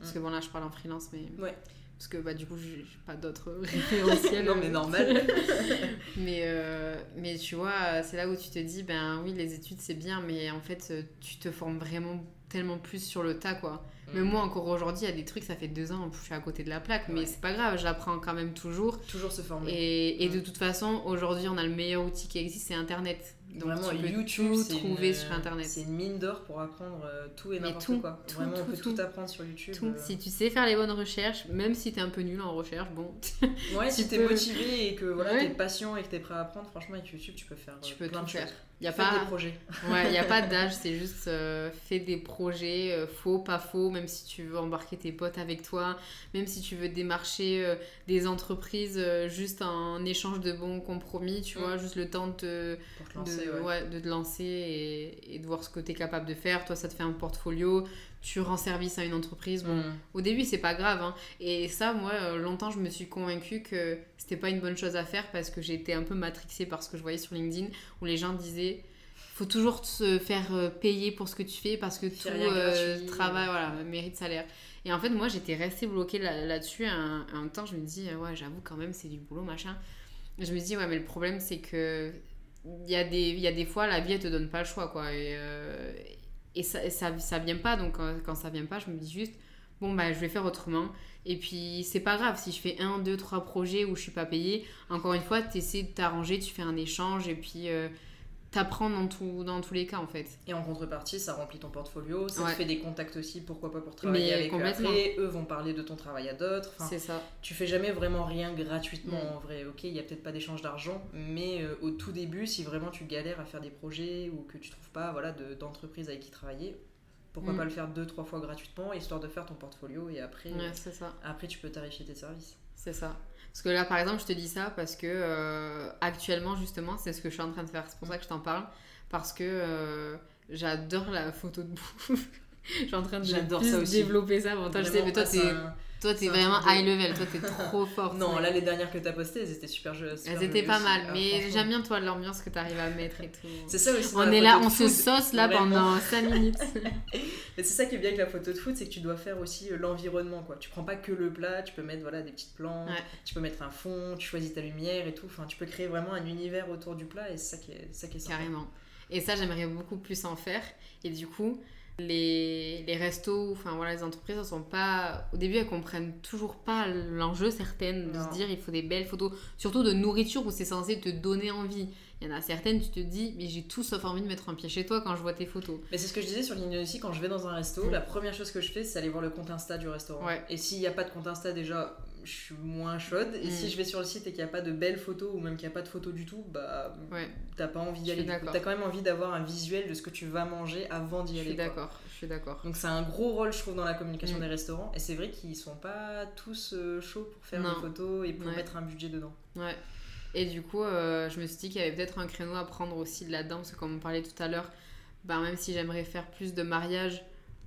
Parce que bon, là, je parle en freelance, mais. Ouais. Parce que bah, du coup, j'ai pas d'autres référentiels. non, mais normal. mais, euh, mais tu vois, c'est là où tu te dis, ben oui, les études c'est bien, mais en fait, tu te formes vraiment tellement plus sur le tas, quoi. Mais mm. moi, encore aujourd'hui, il y a des trucs, ça fait deux ans, je suis à côté de la plaque, mais c'est pas grave, j'apprends quand même toujours. Toujours se former. Et, et de mm. toute façon, aujourd'hui, on a le meilleur outil qui existe, c'est Internet. Donc Vraiment, tu peux YouTube, tout trouver sur internet. C'est une mine d'or pour apprendre euh, tout et n'importe quoi. Tout, Vraiment, on peut tout, apprendre sur YouTube. Euh. Si tu sais faire les bonnes recherches, même si t'es un peu nul en recherche, bon. ouais, si t'es motivé et que voilà, t'es patient et que t'es prêt à apprendre, franchement, avec YouTube, tu peux faire tu euh, peux plein de faire. Il y a pas des projets. ouais, il n'y a pas d'âge, c'est juste euh, fais des projets, euh, faux, pas faux, même si tu veux embarquer tes potes avec toi, même si tu veux démarcher euh, des entreprises juste en échange de bons compromis, tu vois, mm. juste le temps de te, lancer, de, de te lancer et, et, de voir ce que tu es capable de faire. Toi, ça te fait un portfolio, tu rends service à une entreprise. Bon, mm. au début, c'est pas grave. Hein. Et ça, moi, longtemps, je me suis convaincue que c'était pas une bonne chose à faire parce que j'étais un peu matrixée par ce que je voyais sur LinkedIn où les gens disaient faut toujours se faire euh, payer pour ce que tu fais parce que tout euh, travail voilà, mérite salaire. Et en fait, moi, j'étais restée bloquée là-dessus un, un, temps. Je me dis, ouais, j'avoue quand même, c'est du boulot, machin. je me dis, ouais, mais le problème, c'est que il y, a des, y a des fois, la vie, elle te donne pas le choix, quoi. Et, euh, et ça, ça, ça, vient pas, donc quand, quand, ça vient pas, je me dis juste, bon, bah, je vais faire autrement. Et puis, c'est pas grave si je fais un, deux, trois projets où je suis pas payée. Encore une fois, tu essaies de t'arranger, tu fais un échange, et puis. Euh, t'apprends dans, tout, dans tous les cas en fait. Et en contrepartie, ça remplit ton portfolio, ça te fait des contacts aussi, pourquoi pas pour travailler avec eux après. Eux vont parler de ton travail à d'autres. c'est ça. Tu fais jamais vraiment rien gratuitement mm. en vrai. Ok, il y a peut-être pas d'échange d'argent, mais euh, au tout début, si vraiment tu galères à faire des projets ou que tu trouves pas voilà, d'entreprise avec qui travailler, pourquoi mm. pas le faire deux, trois fois gratuitement, histoire de faire ton portfolio et après, ça. après tu peux tarifier tes services. C'est ça. Parce que là, par exemple, je te dis ça parce que euh, actuellement, justement, c'est ce que je suis en train de faire. C'est pour ça que je t'en parle. Parce que euh, j'adore la photo de bouffe. je suis en train de ça aussi. développer ça. Bon, toi, je sais, mais toi, t'es toi, t'es vraiment high level, toi, t'es trop forte. non, là, les dernières que t'as postées, elles étaient super jolies. Elles étaient pas mal, mais j'aime bien, toi, l'ambiance que t'arrives à mettre et tout. C'est ça aussi. On est là, on se sauce là pendant 5 minutes. mais c'est ça qui est bien avec la photo de foot, c'est que tu dois faire aussi euh, l'environnement, quoi. Tu prends pas que le plat, tu peux mettre voilà, des petites plantes, tu peux mettre un fond, tu choisis ta lumière et tout. Enfin, tu peux créer vraiment un univers autour du plat et c'est ça qui est, ça qui est sympa. Carrément. Et ça, j'aimerais beaucoup plus en faire. Et du coup, les, les restos, enfin voilà, les entreprises, elles sont pas. Au début, elles comprennent toujours pas l'enjeu, certaines, de se dire il faut des belles photos, surtout de nourriture où c'est censé te donner envie. Il y en a certaines, tu te dis, mais j'ai tout sauf envie de mettre un pied chez toi quand je vois tes photos. Mais c'est ce que je disais sur LinkedIn aussi, quand je vais dans un resto, la première chose que je fais, c'est aller voir le compte Insta du restaurant. Et s'il n'y a pas de compte Insta, déjà, je suis moins chaude. Et si mm. je vais sur le site et qu'il n'y a pas de belles photos ou même qu'il n'y a pas de photos du tout, bah t'as pas envie d'y aller. T'as quand même envie d'avoir un visuel de ce que tu vas manger avant d'y aller. Je suis d'accord, je suis d'accord. Donc c'est un gros rôle, je trouve, dans la communication mm. des restaurants. Et c'est vrai qu'ils sont pas tous euh, chauds pour faire des photos et pour mettre un budget dedans. Ouais. Et du coup, euh, je me suis dit qu'il y avait peut-être un créneau à prendre aussi de là-dedans, parce que comme on parlait tout à l'heure, bah, même si j'aimerais faire plus de mariages,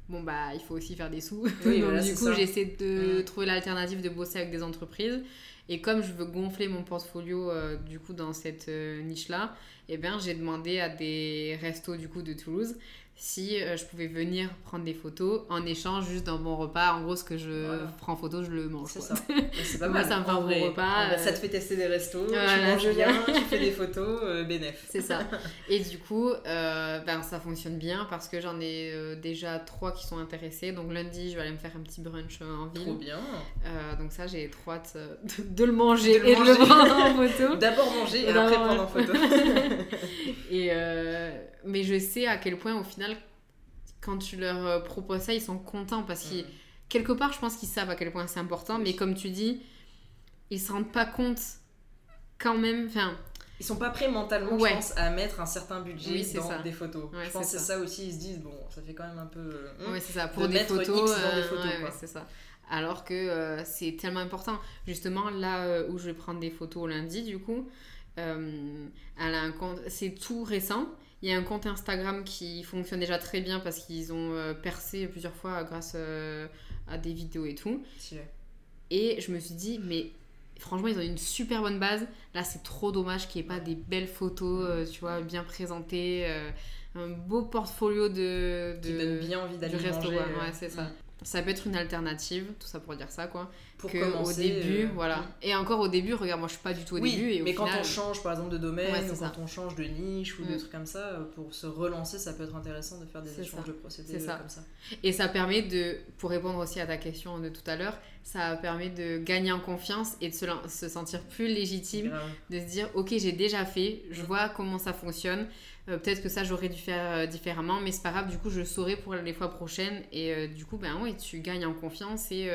bon bah il faut aussi faire des sous. Donc du coup, j'essaie de mm. trouver l'alternative de bosser avec des entreprises. Et comme je veux gonfler mon portfolio euh, du coup dans cette euh, niche-là, eh bien j'ai demandé à des restos du coup de Toulouse si euh, je pouvais venir prendre des photos en échange juste d'un bon repas. En gros, ce que je prends en photo, je le mange. C'est ça. C'est pas mal. ça me fait un bon repas. Ça te fait tester des restos, tu manges bien, tu fais des photos, euh, bénéf. C'est ça. Et du coup, euh, ben, ça fonctionne bien parce que j'en ai déjà trois qui sont intéressés. Donc lundi, je vais aller me faire un petit brunch en ville. Trop bien. donc ça, j'ai trop hâte de, le manger et de le prendre en photo. D'abord manger et après prendre en photo. et mais je sais à quel point au final quand tu leur euh, proposes ça ils sont contents parce que quelque part je pense qu'ils savent à quel point c'est important mais comme tu dis ils se rendent pas compte quand même enfin ils sont pas prêts mentalement je pense à mettre un certain budget dans des photos. Je pense que c'est ça. aussi ils se disent bon ça fait quand même un peu euh, ouais c'est ça pour des photos, euh, c'est ça. Alors que c'est tellement important. Justement là où je vais prendre des photos lundi du coup elle a un compte c'est tout récent il y a un compte Instagram qui fonctionne déjà très bien parce qu'ils ont euh, percé plusieurs fois grâce euh, à des vidéos et tout. Et je me suis dit, mais franchement, ils ont une super bonne base. Là, c'est trop dommage qu'il n'y ait pas des belles photos, euh, tu vois, bien présentées. un beau portfolio de. de qui donne bien envie d'aller manger. Ouais, c'est ça. Mm ça peut être une alternative, tout ça pour dire ça quoi. Pour que commencer, au début, euh, voilà. Et encore au début, regarde, moi je suis pas du tout au début. Et mais quand on change par exemple de domaine, ou quand on change de niche ou des mm. trucs comme ça, euh, pour se relancer, ça peut être intéressant de faire des échanges de procédés ça. comme ça. Et ça permet de, pour répondre aussi à ta question de tout à l'heure, ça permet de gagner en confiance et de se, se sentir plus légitime, de se dire ok j'ai déjà fait, je vois comment ça fonctionne. Euh, peut-être que ça j'aurais dû faire euh, différemment, mais c'est pas grave, du coup je saurai pour les fois prochaines. Et euh, du coup, ben oui, tu gagnes en confiance et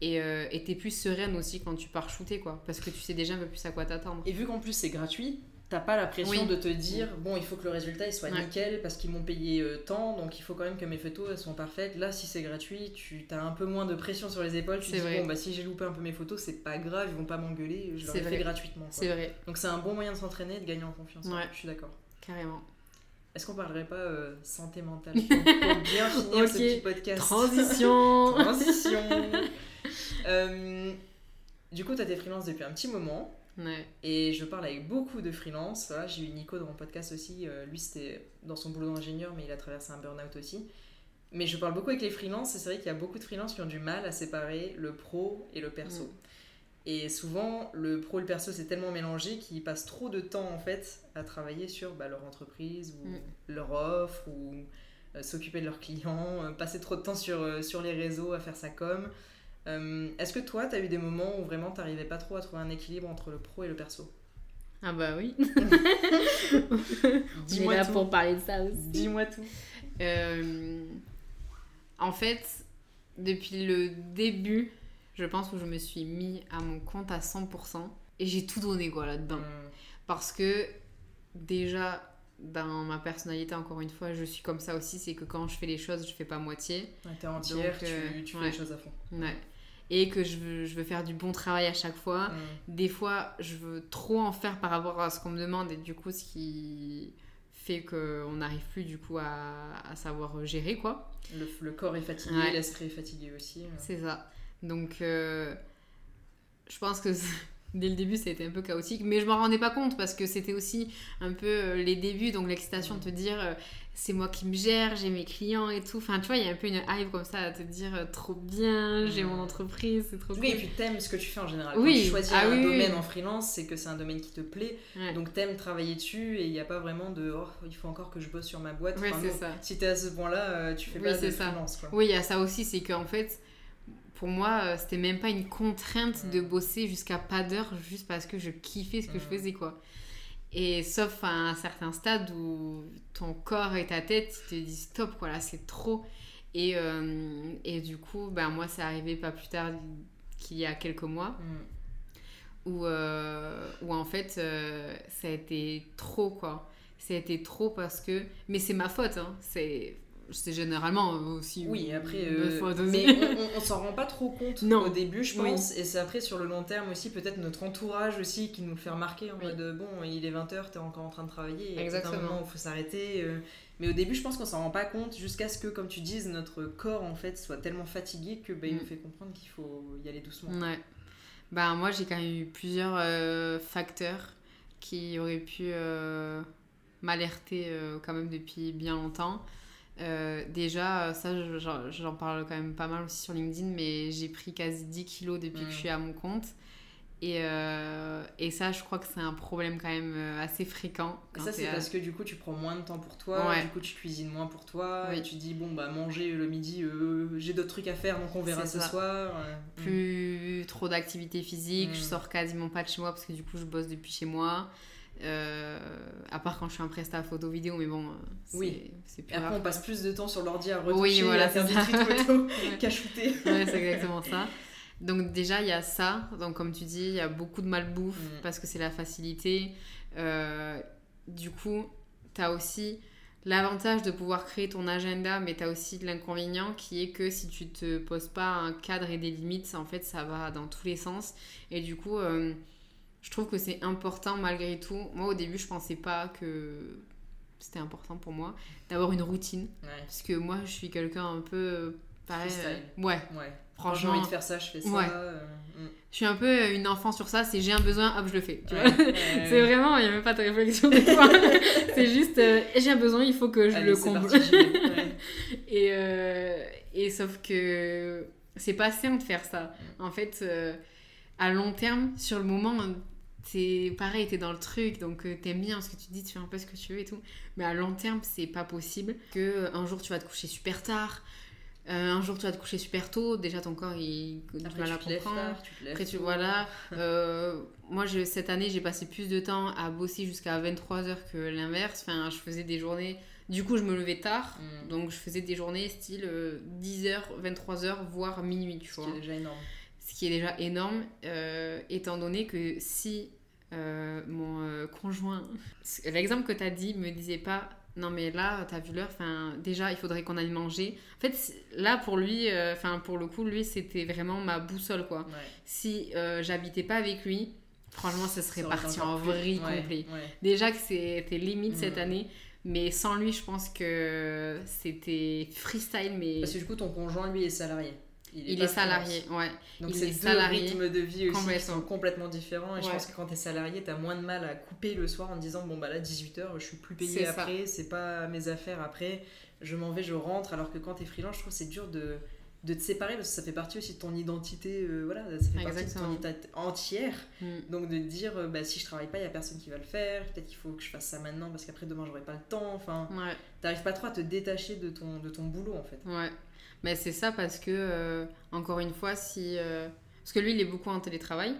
et t'es plus sereine aussi quand tu pars shooter quoi. Parce que tu sais déjà un peu plus à quoi t'attendre. Et vu qu'en plus c'est gratuit t'as pas la pression de te dire bon il faut que le résultat il soit nickel parce qu'ils m'ont payé tant donc il faut quand même que mes photos elles sont parfaites. Là si c'est gratuit tu as un peu moins de pression sur les épaules. Tu te dis bon bah si j'ai loupé un peu mes photos c'est pas grave ils vont pas m'engueuler je fait gratuitement c'est vrai. Donc c'est un bon moyen de s'entraîner de gagner en confiance. Je suis d'accord Carrément. Est-ce qu'on parlerait pas euh, santé mentale pour, bien finir ce petit podcast? Transition Transition euh, Du coup, tu as tes freelances depuis un petit moment. Ouais. Et je parle avec beaucoup de freelance. J'ai eu Nico dans mon podcast aussi. Euh, lui, c'était dans son boulot d'ingénieur, mais il a traversé un burn-out aussi. Mais je parle beaucoup avec les freelances. Et c'est vrai qu'il y a beaucoup de freelances qui ont du mal à séparer le pro et le perso. Mm. Et souvent, le pro et le perso, c'est tellement mélangé qu'ils passent trop de temps en fait à travailler sur bah, leur entreprise ou mm. leur offre ou euh, s'occuper de leurs clients, euh, passer trop de temps sur, euh, sur les réseaux à faire sa com. Est-ce que toi, tu as eu des moments où vraiment tu n'arrivais pas trop à trouver un équilibre entre le pro et le perso? Ah bah oui. Dis-moi là pour parler de ça aussi. Dis-moi tout. en fait, depuis le début, je pense où je me suis mis à mon compte à 100% et j'ai tout donné quoi là-dedans. Mm. Parce que déjà, dans ma personnalité, encore une fois, je suis comme ça aussi, c'est que quand je fais les choses, je fais pas moitié. Ouais, T'es entière, tu, euh, tu, fais les choses à fond. Ouais. Et que je veux, je veux faire du bon travail à chaque fois. Mm. Des fois, je veux trop en faire par rapport à ce qu'on me demande, et du coup, ce qui fait qu'on n'arrive plus du coup à, à, savoir gérer, quoi. Le, le corps est fatigué, l'esprit est fatigué aussi. C'est ça. Donc, euh, je pense que dès le début, ça a été un peu chaotique, mais je m'en rendais pas compte parce que c'était aussi un peu euh, les débuts, donc l'excitation de te dire euh, c'est moi qui me gère, j'ai mes clients et tout. Enfin, tu vois, il y a un peu une hype comme ça à te dire trop bien, j'ai mon entreprise, c'est trop cool. Oui, et puis t'aimes ce que tu fais en général. Oui, Quand tu choisis ah un domaine en freelance, c'est que c'est un domaine qui te plaît, donc t'aimes travailler dessus et il n'y a pas vraiment de oh, il faut encore que je bosse sur ma boîte. Oui, c'est ça. Si t'es à ce point-là, tu fais pas de freelance. Quoi. Oui, il y a ça aussi, c'est qu'en fait pour moi, euh, c'était même pas une contrainte de bosser jusqu'à pas d'heure juste parce que je kiffais ce que je faisais, quoi. Et sauf à un certain stade où ton corps et ta tête te disent stop, quoi, là, c'est trop. Et, euh, et du coup, ben, moi, c'est arrivé pas plus tard qu'il y a quelques mois. Où, euh, où, en fait, ça a été trop, quoi. Ça a été trop parce que... Mais c'est ma faute, hein. C'est c'est généralement aussi. Oui, après, euh, mais on, s'en rend pas trop compte au début, je pense. Et c'est après sur le long terme aussi, peut-être notre entourage aussi qui nous fait remarquer en mode bon, il est 20h, t'es encore en train de travailler. Exactement. il faut s'arrêter. Euh. Mais au début, je pense qu'on s'en rend pas compte jusqu'à ce que, comme tu dises, notre corps en fait soit tellement fatigué que bah, il nous mm. fait comprendre qu'il faut y aller doucement. Ouais. Bah, moi, j'ai quand même eu plusieurs euh, facteurs qui auraient pu m'alerter quand même depuis bien longtemps. Euh, déjà, ça, j'en parle quand même pas mal aussi sur LinkedIn, mais j'ai pris quasi 10 kilos depuis que je mm. suis à mon compte. Et, euh, et ça, je crois que c'est un problème quand même euh, assez fréquent. ça, c'est parce que du coup, tu prends moins de temps pour toi, du coup, tu cuisines moins pour toi, et tu dis, bon, bah, manger le midi, j'ai d'autres trucs à faire, donc on verra ce soir. Plus trop d'activité physique, je mm. sors quasiment pas de chez moi parce que du coup, je bosse depuis chez moi. Euh, à part quand je suis un prestat photo vidéo, mais bon, oui. c'est plus Après, on passe plus de temps sur l'ordi à retoucher, oui, voilà, à faire des trucs photo qu'à shooter. ouais, c'est exactement ça. Donc déjà, il y a ça. Donc comme tu dis, il y a beaucoup de malbouffe mm. parce que c'est la facilité. Euh, du coup, tu as aussi l'avantage de pouvoir créer ton agenda, mais tu as aussi l'inconvénient qui est que si tu te poses pas un cadre et des limites, en fait, ça va dans tous les sens. Et du coup... Euh, je trouve que c'est important malgré tout. Moi, au début, je pensais pas que c'était important pour moi d'avoir une routine. Parce que moi, je suis quelqu'un un peu pareil. Euh, ouais. ouais. Franchement, j'ai envie de faire ça, je fais ça. Ouais. Euh, mm. Je suis un peu une enfant sur ça, c'est j'ai un besoin, hop, je le fais. Tu vois c'est vraiment, il n'y a même pas de réflexion des fois. c'est juste, euh, j'ai un besoin, il faut que je le comble. et, et sauf que c'est pas sain de faire ça. Mm. En fait, à long terme, sur le moment, c'est pareil, t'es dans le truc, donc euh, t'aimes bien ce que tu dis, tu fais un peu ce que tu veux et tout. Mais à long terme, c'est pas possible que euh, un jour tu vas te coucher super tard, euh, un jour tu vas te coucher super tôt, déjà ton corps il a du mal à comprendre. Après tu voilà. moi je, cette année j'ai passé plus de temps à bosser jusqu'à 23h que l'inverse. Enfin je faisais des journées. Du coup je me levais tard, mm. donc je faisais des journées style 10h, 23h, voire minuit, tu vois. C'est déjà énorme ce qui est déjà énorme, euh, étant donné que si euh, mon euh, conjoint, l'exemple que tu as dit, me disait pas non mais là t'as vu l'heure enfin déjà il faudrait qu'on aille manger. En fait là pour lui enfin pour le coup lui c'était vraiment ma boussole quoi. Si j'habitais pas avec lui franchement ce serait parti en vrille complet. déjà que c'était limite cette mm. année mais sans lui je pense que c'était freestyle mais parce que du coup ton conjoint lui est salarié il est, salarié, ouais. Donc c'est deux rythmes de vie aussi qui sont complètement différents. Et je pense que quand tu es salarié, tu as moins de mal à couper le soir en disant bon bah là 18h, je suis plus payé après, c'est pas mes affaires après, je m'en vais, je rentre. Alors que quand tu es freelance, je trouve c'est dur de de te séparer parce que ça fait partie aussi de ton identité euh, voilà ça fait partie de ton identité entière mm. donc de te dire euh, bah, si je travaille pas il y a personne qui va le faire peut-être qu'il faut que je fasse ça maintenant parce qu'après demain j'aurai pas le temps enfin ouais. t'arrives pas trop à te détacher de ton de ton boulot en fait ouais mais c'est ça parce que euh, encore une fois si parce que lui il est beaucoup en télétravail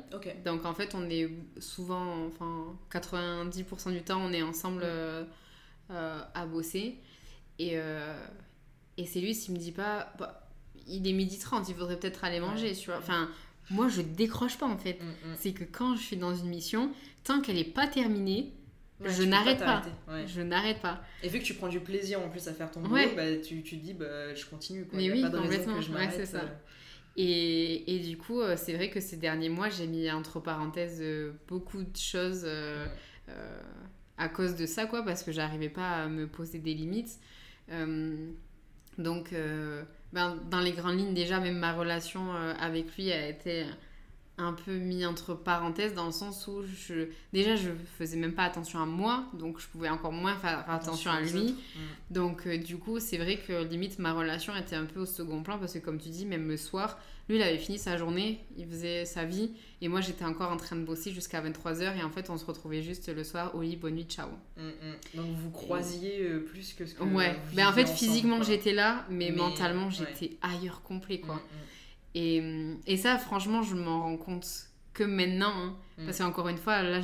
donc en fait on est souvent enfin 90% du temps on est ensemble mm. à bosser et et c'est lui s'il me dit pas bah, il est midi 30, il faudrait peut-être aller manger, tu vois. Enfin, moi, je décroche pas, en fait. Mm, mm. C'est que quand je suis dans une mission, tant qu'elle est pas terminée, je n'arrête pas. Je n'arrête pas. Et vu que tu prends du plaisir en plus à faire ton boulot, bah, tu, tu dis, bah, je continue. Quoi. Mais oui, pas de complètement. Que je c'est ça. Euh. Et, et, du coup, euh, c'est vrai que ces derniers mois, j'ai mis entre parenthèses euh, beaucoup de choses à cause de ça, quoi, parce que j'arrivais pas à me poser des limites. donc, ben, dans les grandes lignes, déjà, même ma relation avec lui a été un peu mis entre parenthèses dans le sens où je déjà je faisais même pas attention à moi donc je pouvais encore moins faire attention, à lui. mm. donc euh, du coup c'est vrai que limite ma relation était un peu au second plan parce que comme tu dis même le soir lui il avait fini sa journée il faisait sa vie et moi j'étais encore en train de bosser jusqu'à 23h et en fait on se retrouvait juste le soir au lit. Bonne nuit ciao. Mm, mm. donc vous croisiez euh, plus que ce que ouais. ben en fait physiquement j'étais là mais, mentalement j'étais ailleurs complet quoi et, et ça, franchement, je m'en rends compte que maintenant. Hein. Mm. Parce qu'encore une fois, là,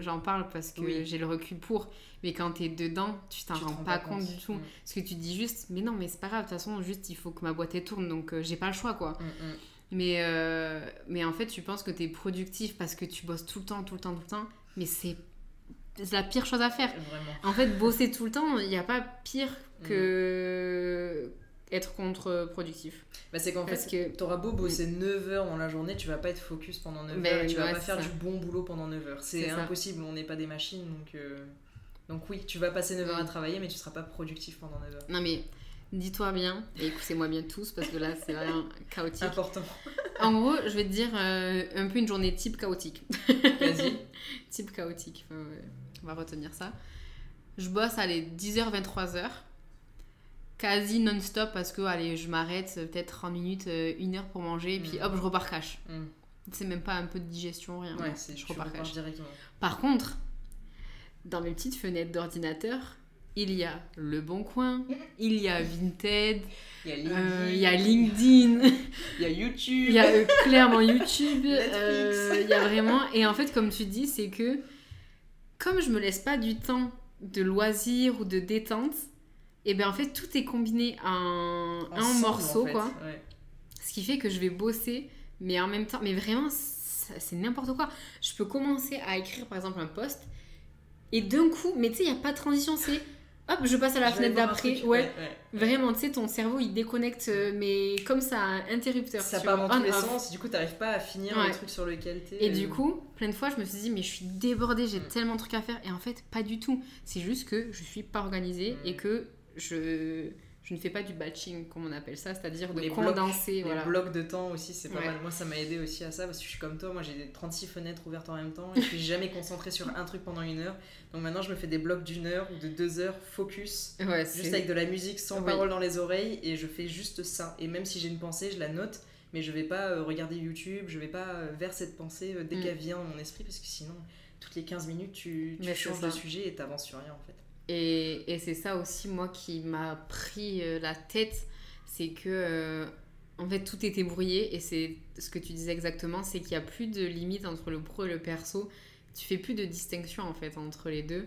j'en parle parce que j'ai le recul pour. Mais quand t'es dedans, tu t'en rends pas, compte, du tout. Mm. Parce que tu dis juste, mais non, mais c'est pas grave, de toute façon, juste il faut que ma boîte tourne, donc euh, j'ai pas le choix, quoi. Mm, mais, euh, mais en fait, tu penses que t'es productif parce que tu bosses tout le temps, tout le temps, tout le temps. Mais c'est la pire chose à faire. En fait, bosser tout le temps, il n'y a pas pire que être contre-productif. Bah, c'est qu'en fait, que... tu auras beau bosser 9 heures dans la journée, tu vas pas être focus pendant 9 heures, tu vas pas faire du bon boulot pendant 9 heures. C'est impossible, on n'est pas des machines, donc, euh, donc oui, tu vas passer 9 heures à travailler, mais tu seras pas productif pendant 9 heures. Non mais dis-toi bien, et écoutez-moi bien tous, parce que là c'est vraiment chaotique. Important. en gros, je vais te dire euh, un peu une journée type chaotique. Vas-y. type chaotique, on va retenir ça. Je bosse à les 10h, 23h quasi non-stop parce que allez, je m'arrête euh, peut-être 30 minutes, euh, une heure pour manger, et puis mm. hop, je repars cash. Mm. C'est même pas un peu de digestion, rien. Ouais, je repars cash. Directement. Par contre, dans mes petites fenêtres d'ordinateur, il y a Le Bon Coin, il y a Vinted, il y a LinkedIn, euh, il y a, LinkedIn, il y a YouTube, il y a clairement YouTube, il y a vraiment. Et en fait, comme tu dis, c'est que comme je me laisse pas du temps de loisir ou de détente, et bien en fait tout est combiné en un morceau quoi. Ce qui fait que je vais bosser mais en même temps mais vraiment c'est n'importe quoi. Je peux commencer à écrire par exemple un post et d'un coup mais tu sais il y a pas de transition c'est hop je passe à la fenêtre d'après. ouais, vraiment tu sais ton cerveau il déconnecte euh, mais comme ça un interrupteur ça part dans tous les sens du coup t'arrives pas à finir le truc sur lequel t'es et du coup plein de fois je me suis dit mais je suis débordée j'ai mm. tellement de trucs à faire et en fait pas du tout. C'est juste que je suis pas organisée mm. et que je, je ne fais pas du batching, comme on appelle ça, c'est-à-dire de les condenser. Blocs, Les blocs de temps aussi, c'est pas mal. Moi, ça m'a aidé aussi à ça, parce que je suis comme toi, moi j'ai 36 fenêtres ouvertes en même temps, et je suis jamais concentrée sur un truc pendant une heure. Donc maintenant, je me fais des blocs d'une heure ou de deux heures, focus, juste avec de la musique sans parole dans les oreilles, et je fais juste ça. Et même si j'ai une pensée, je la note, mais je vais pas euh, regarder YouTube, je vais pas euh, vers cette pensée euh, dès mm. qu'elle vient dans mon esprit, parce que sinon, toutes les 15 minutes, tu, tu changes de sujet et t'avances sur rien en fait. Et, et c'est ça aussi, moi, qui m'a pris euh, la tête. C'est que, euh, en fait, tout était brouillé. Et c'est ce que tu disais exactement c'est qu'il n'y a plus de limite entre le pro et le perso. Tu fais plus de distinction, en fait, entre les deux.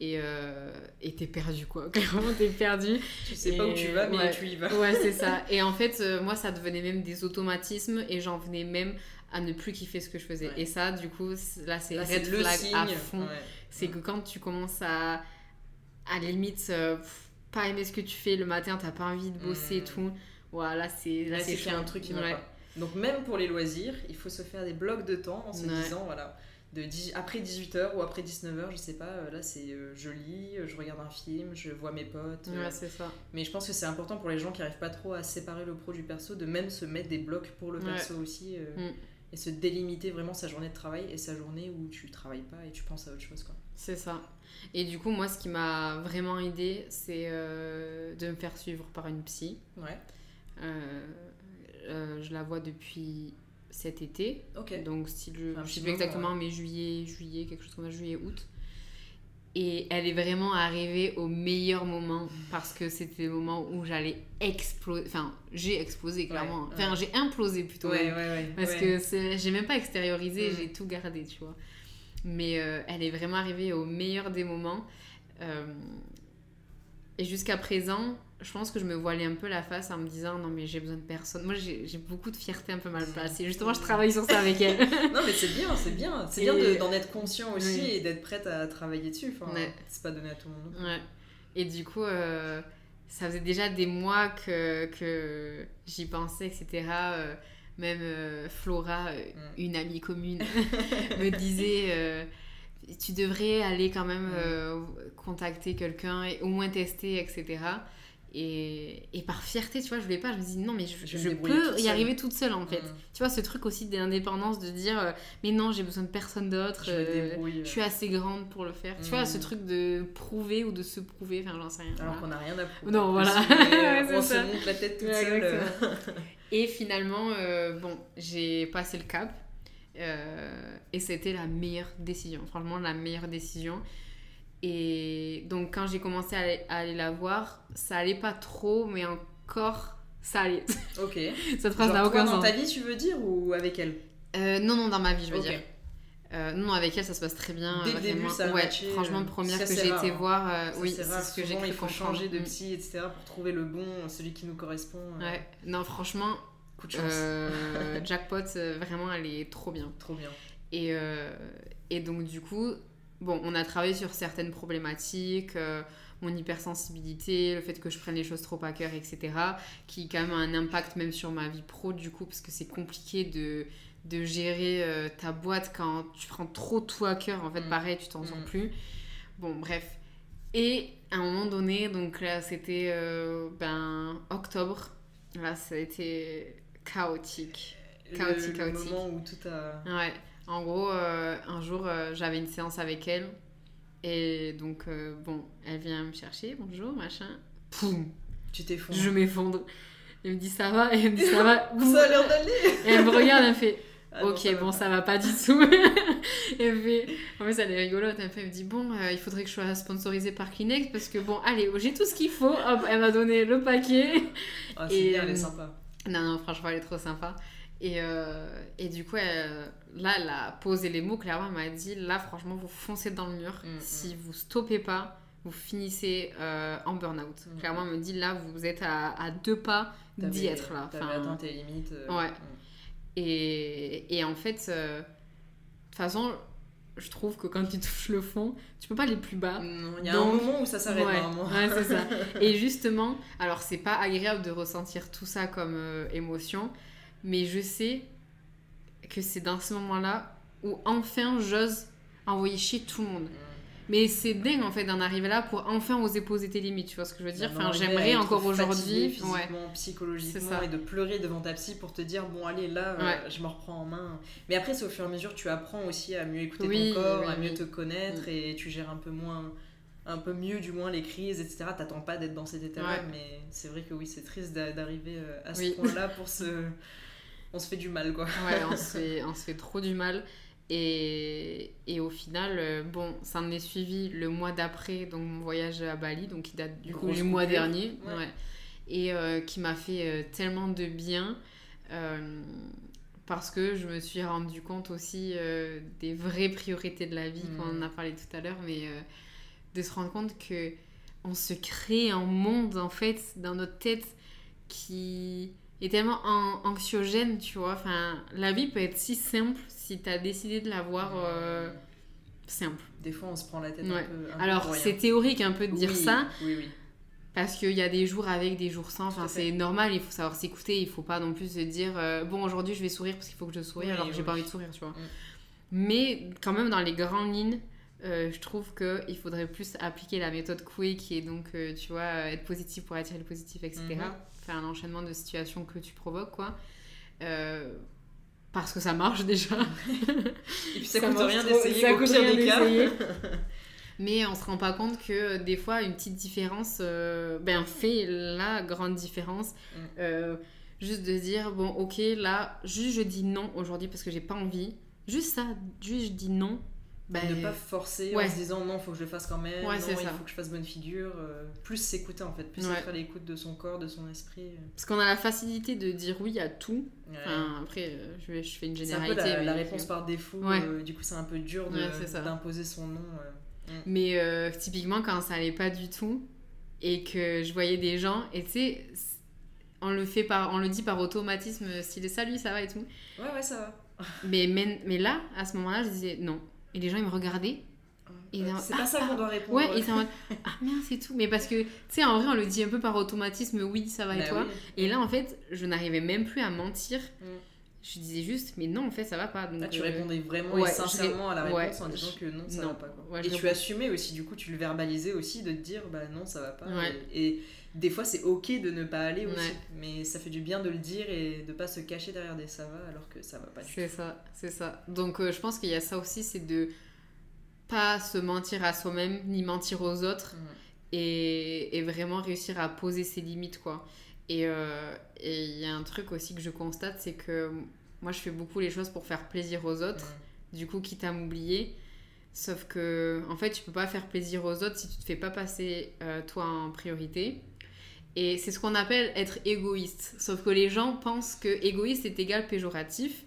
Et euh, t'es perdu, quoi. Clairement, t'es perdu. tu sais pas où tu vas, mais tu y vas. ouais, c'est ça. Et en fait, euh, moi, ça devenait même des automatismes. Et j'en venais même à ne plus kiffer ce que je faisais. Et ça, du coup, là, c'est red flag à fond. C'est que quand tu commences à à la limite, euh, pas aimer ce que tu fais le matin, t'as pas envie de bosser et hmm. tout. Voilà, c'est là, c'est un truc qui va pas. Donc même pour les loisirs, il faut se faire des blocs de temps en se disant voilà, de après 18h ou après 19h, je sais pas, euh, là c'est euh, je lis, je regarde un film, je vois mes potes. Ouais, c'est ça. Mais je pense que c'est important pour les gens qui arrivent pas trop à séparer le pro du perso de même se mettre des blocs pour le perso aussi mm. Et se délimiter vraiment sa journée de travail et sa journée où tu travailles pas et tu penses à autre chose quoi. C'est ça. Et du coup, moi, ce qui m'a vraiment aidé, c'est euh, de me faire suivre par une psy. Ouais. Euh, je la vois depuis cet été. Donc, style, je ne sais plus exactement, mais juillet, juillet, quelque chose comme ça, juillet, août. Et elle est vraiment arrivée au meilleur moment parce que c'était le moment où j'allais exploser. Enfin, j'ai explosé clairement. enfin, j'ai implosé plutôt. parce que j'ai même pas extériorisé, mm. j'ai tout gardé, tu vois. Mais euh, elle est vraiment arrivée au meilleur des moments. Euh, et jusqu'à présent, je pense que je me voilais un peu la face en me disant non mais j'ai besoin de personne. Moi j'ai beaucoup de fierté un peu mal placée. Justement je travaille sur ça avec elle. non mais c'est bien, c'est bien. C'est bien d'en être conscient aussi et d'être prête à travailler dessus. Enfin, C'est pas donné à tout le monde. Ouais. Et du coup euh, ça faisait déjà des mois que, que j'y pensais, etc. Euh, même euh, Flora, mm. une amie commune, me disait tu devrais aller quand même mm. contacter quelqu'un et au moins tester, etc. Et, et, par fierté, tu vois, je voulais pas, je me dis non, mais je, peux y arriver toute seule en fait. Mm. Tu vois, ce truc aussi d'indépendance, de dire euh, mais non, j'ai besoin de personne d'autre, je, euh, suis assez grande pour le faire. Tu vois, ce mm. truc de prouver ou de se prouver, enfin, j'en sais rien. Alors qu'on n'a rien à prouver. Non, voilà. on se monte la tête toute seule. et finalement, euh, bon, j'ai passé le cap et c'était la meilleure décision, franchement, la meilleure décision. Et donc, quand j'ai commencé à aller, la voir, ça allait pas trop, mais encore, ça allait. Ok. Cette phrase n'a aucun sens. Dans ta vie, tu veux dire, ou avec elle? Euh, Non, non, dans ma vie, je veux dire. Euh, non, avec elle, ça se passe très bien. Dès le début, ça ouais, franchement, première que j'ai été voir, euh, oui, c'est ce que j'ai Il faut changer de psy, etc., pour trouver le bon, celui qui nous correspond. Ouais, non, franchement, coup de chance. jackpot, vraiment, elle est trop bien. Trop bien. Et, et donc, du coup, bon, on a travaillé sur certaines problématiques, euh, mon hypersensibilité, le fait que je prenne les choses trop à cœur, etc., qui quand même a un impact même sur ma vie pro du coup, parce que c'est compliqué de, de gérer euh, ta boîte quand tu prends trop tout à cœur, en fait, mm. pareil, tu t'en sens mm. plus. Bon, bref. Et à un moment donné, donc là, c'était euh, ben, octobre, là, ça a été chaotique. Chaotique, le, chaotique. moment où tout a... Ouais. En gros, euh, un jour, euh, j'avais une séance avec elle. Et donc, euh, bon, elle vient me chercher. Bonjour, machin. Poum Tu t'effondres. Je m'effondre. Elle me dit ça va? Et elle me dit ça va? ça a l'air d'aller. Et elle me regarde, elle me fait ah ok, bon, ça va pas du tout. elle fait, en fait, elle est rigolote. Elle, fait, elle me dit Bon, il faudrait que je sois sponsorisée par Kleenex parce que, bon, allez, j'ai tout ce qu'il faut. Hop, elle m'a donné le paquet. Ah, c'est bien, elle est sympa. Non, non, franchement, elle est trop sympa. Et, et du coup, elle, là, elle a posé les mots clairement. Elle m'a dit là, franchement, vous foncez dans le mur. Mm, mm. Si vous stoppez pas, vous finissez euh, en burn-out. Mm, clairement, elle me dit là, vous êtes à, à deux pas d'y être là. T'avais atteint tes limites. Euh, ouais. Et, et, en fait, euh, de toute façon, je trouve que quand tu touches le fond, tu peux pas aller plus bas. Il y a un moment où ça s'arrête ouais, ouais c'est ça. Et justement, alors c'est pas agréable de ressentir tout ça comme émotion, mais je sais que c'est dans ce moment-là où enfin j'ose envoyer chier tout le monde. Mais c'est dingue en fait d'en arriver là pour enfin oser poser tes limites, tu vois ce que je veux dire? Enfin, j'aimerais encore aujourd'hui physiquement, psychologiquement et de pleurer devant ta psy pour te dire bon allez là euh, je me reprends en main. Mais après c'est au fur et à mesure tu apprends aussi à mieux écouter ton corps, à mieux te connaître mm. et tu gères un peu moins un peu mieux du moins les crises etc. T'attends pas d'être dans cet état-là mais c'est vrai que oui c'est triste d'arriver euh, à ce point-là pour se on se fait du mal, quoi. Ouais, on se fait, on se fait trop du mal. Et, et, au final, euh, bon, ça en est suivi le mois d'après, donc mon voyage à Bali, donc qui date du coup du mois dernier, ouais. et euh, qui m'a fait euh, tellement de bien parce que je me suis rendu compte aussi des vraies priorités de la vie, mmh. on en a parlé tout à l'heure, mais de se rendre compte que on se crée un monde en fait dans notre tête qui est tellement anxiogène, tu vois. Enfin, la vie peut être si simple si tu as décidé de la voir euh, simple. Des fois, on se prend la tête un peu. Alors, c'est théorique un peu de dire ça. Oui, oui. Parce qu'il y a des jours avec, des jours sans. Enfin, c'est normal, il faut savoir s'écouter. Il faut pas non plus se dire euh, bon, aujourd'hui, je vais sourire parce qu'il faut que je sourie alors que j'ai pas envie de sourire, tu vois. Mm. Mais quand même, dans les grandes lignes, euh, je trouve qu'il faudrait plus appliquer la méthode Coué qui est donc, tu vois, être positif pour attirer le positif, etc un enchaînement de situations que tu provoques, quoi. Euh, parce que ça marche déjà. Et puis ça, coûte rien d'essayer, ça coûte rien d'essayer. Mais on se rend pas compte que euh, des fois, une petite différence euh, ben, fait la grande différence. Mm. Juste de dire, bon, ok, là, juste je dis non aujourd'hui parce que j'ai pas envie. Juste ça, juste je dis non. Bah, ne pas forcer en se disant non, faut que je le fasse quand même, non, il faut que je fasse bonne figure. Euh, plus s'écouter en fait, plus être à l'écoute de son corps, de son esprit. Euh. Parce qu'on a la facilité de dire oui à tout. Enfin, après, euh, je, je, fais une généralité. Un peu la, réponse par défaut, du coup c'est un peu dur d'imposer son nom. Mm. Mais typiquement, quand ça allait pas du tout et que je voyais des gens, et tu sais, on le, fait par, on le dit par automatisme, style salut, ça va et tout. Ouais, ouais, ça va. mais, mais, mais là, à ce moment-là, je disais non et les gens, ils me regardaient. c'est pas ça qu'on doit répondre. Ouais, et c'est en mode Ah merde, c'est tout. Mais parce que, tu sais, en vrai, on le dit un peu par automatisme Oui, ça va et bah toi. Et là, en fait, je n'arrivais même plus à mentir. Mm. Je disais juste, mais non, en fait, ça va pas. Donc, tu euh, répondais vraiment et sincèrement à la réponse en disant que non, ça va pas. et tu assumais aussi, du coup, tu le verbalisais aussi de te dire, bah non, ça va pas. Et, des fois, c'est ok de ne pas aller aussi. Mais ça fait du bien de le dire et de pas se cacher derrière des ça va alors que ça va pas C'est ça, c'est ça. Donc, euh, je pense qu'il y a ça aussi, c'est de pas se mentir à soi-même ni mentir aux autres. Et, et, vraiment réussir à poser ses limites, quoi. Euh, et il y a un truc aussi que je constate, c'est que moi, je fais beaucoup les choses pour faire plaisir aux autres. Du coup, quitte à m'oublier. Sauf que, en fait, tu peux pas faire plaisir aux autres si tu te fais pas passer euh, toi en priorité. Et c'est ce qu'on appelle être égoïste. Sauf que les gens pensent que égoïste est égal péjoratif.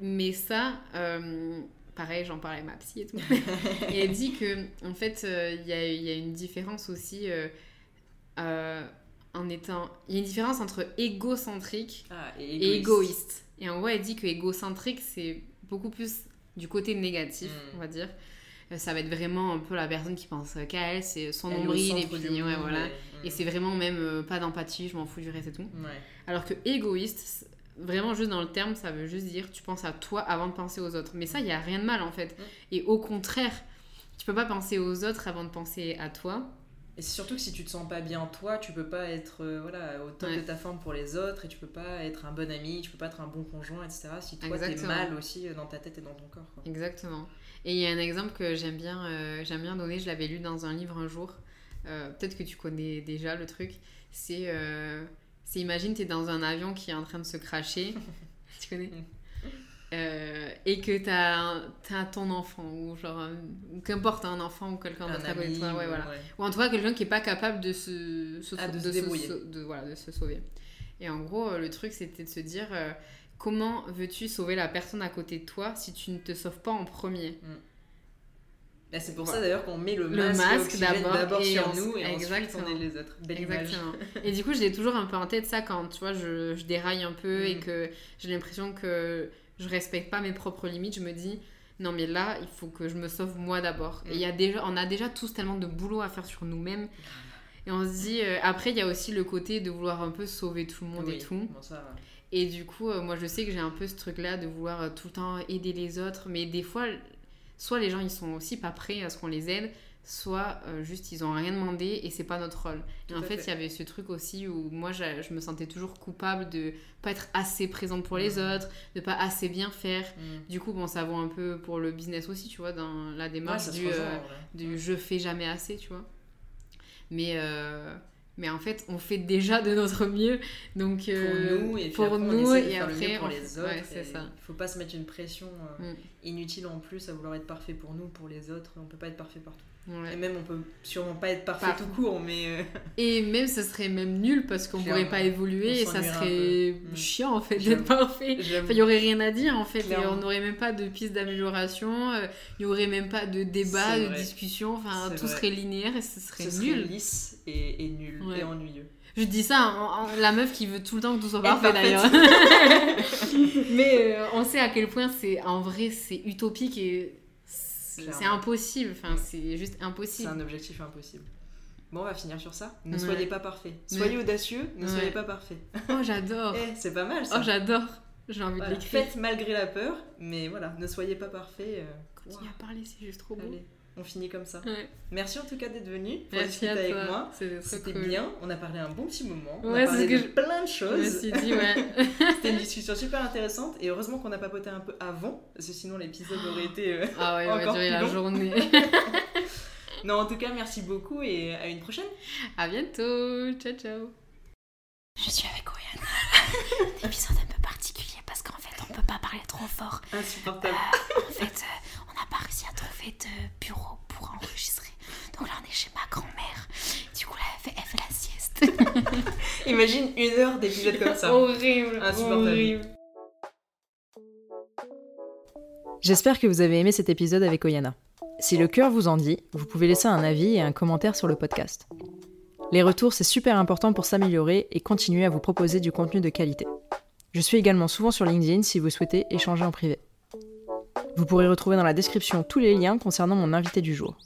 Mais ça, euh, pareil, j'en parlais à ma psy et tout. et elle dit que, en fait, euh, il y, a, y, a, une différence aussi euh, en étant. Il y a une différence entre égocentrique ah, et, égoïste. et, égoïste. et en gros, elle dit que égocentrique, c'est beaucoup plus du côté négatif, hmm. on va dire. Euh, ça va être vraiment un peu la personne qui pense qu'à elle, c'est son nombril et puis ouais, voilà. Et, c'est vraiment même euh, pas d'empathie, je m'en fous du reste et tout. Alors que égoïste, vraiment juste dans le terme, ça veut juste dire tu penses à toi avant de penser aux autres. Mais ça, il y a rien de mal en fait. Et au contraire, tu peux pas penser aux autres avant de penser à toi. Et surtout que si tu te sens pas bien toi, tu peux pas être euh, voilà, au top de ta forme pour les autres et tu peux pas être un bon ami, tu peux pas être un bon conjoint, etc. Si toi t'es mal aussi dans ta tête et dans ton corps. Exactement. Et il y a un exemple que j'aime bien, euh, j'aime bien donner, je l'avais lu dans un livre un jour. Euh, peut-être que tu connais déjà le truc. C'est, euh, imagine, tu es dans un avion qui est en train de se cracher. tu connais? Et que tu as, ton enfant, ou genre, qu'importe, un enfant ou quelqu'un d'autre à côté de toi, ouais, voilà. ou en tout cas quelqu'un qui n'est pas capable de se, ah, de, se, débrouiller. de, voilà, de se sauver. Et en gros, le truc c'était de se dire, comment veux-tu sauver la personne à côté de toi si tu ne te sauves pas en premier mm. bah, C'est pour ça d'ailleurs qu'on met le, masque, d'abord sur nous et ensuite on est les autres. Exactement. et du coup, j'ai toujours un peu en tête ça quand tu vois, je, je déraille un peu et mm. que j'ai l'impression que je respecte pas mes propres limites. Je me dis, non mais là, il faut que je me sauve moi d'abord. Et il y a déjà, on a déjà tous tellement de boulot à faire sur nous-mêmes. Et on se dit, euh, après, il y a aussi le côté de vouloir un peu sauver tout le monde et tout. ça, et du coup, euh, moi, je sais que j'ai un peu ce truc-là de vouloir euh, tout le temps aider les autres. Mais des fois, soit les gens, ils sont aussi pas prêts à ce qu'on les aide, soit euh, juste ils ont rien demandé et c'est pas notre rôle. et en fait, il y avait ce truc aussi où moi, je, me sentais toujours coupable de pas être assez présente pour les mmh. autres, de pas assez bien faire. Mmh. Du coup, bon, ça vaut un peu pour le business aussi, tu vois, dans la démarche du, du je fais jamais assez, tu vois. Mais mais en fait on fait déjà de notre mieux. Donc pour euh, nous et pour nous et après pour les autres c'est ça. il faut pas se mettre une pression euh, mm. inutile en plus à vouloir être parfait pour nous pour les autres. On peut pas être parfait partout et même on peut sûrement pas être parfait tout court, mais. Euh, et même ça serait même nul parce qu'on pourrait pas évoluer et ça serait mm. chiant en fait d'être parfait. Il y aurait rien à dire en fait et on n'aurait même pas de piste d'amélioration, euh, il y aurait même pas de débat, de discussion, enfin tout serait linéaire et ce serait nul. Serait lisse et, nul et ennuyeux. Je dis ça, la meuf qui veut tout le temps que tout soit parfait d'ailleurs. Mais euh, on sait à quel point c'est en vrai c'est utopique et c'est impossible, enfin, c'est juste impossible. C'est un objectif impossible. Bon, on va finir sur ça. Ne soyez pas parfait. Soyez audacieux, ne soyez pas parfait. Oh, j'adore. Eh, c'est pas mal ça. Oh, j'adore. J'ai envie de l'écrire. Faites malgré la peur, mais voilà, ne soyez pas parfait. Euh... Continue à parler, c'est juste trop beau on finit comme ça. Merci en tout cas d'être venu pour discuter avec moi. C'était bien. On a parlé un bon petit moment. On a parlé de plein de choses. C'était une discussion super intéressante et heureusement qu'on a papoté un peu avant parce que sinon l'épisode aurait été euh, ah ouais, encore durer la journée. non, en tout cas, merci beaucoup et à une prochaine. À bientôt. Ciao ciao. Je suis avec Oriana. épisode un peu particulier parce qu'en fait, on peut pas parler trop fort. Insupportable. Euh, en fait, euh, on n'a pas réussi à trouver de bureau pour enregistrer. Donc là, on est chez ma grand-mère. Du coup, là, elle fait, elle fait la sieste. Imagine une heure d'épisode comme ça. horrible. Insupportable. Horrible. J'espère que vous avez aimé cet épisode avec Oyana. Si le cœur vous en dit, vous pouvez laisser un avis et un commentaire sur le podcast. Les retours, c'est super important pour s'améliorer et continuer à vous proposer du contenu de qualité. Je suis également souvent sur LinkedIn si vous souhaitez échanger en privé. Vous pourrez retrouver dans la description tous les liens concernant mon invité du jour.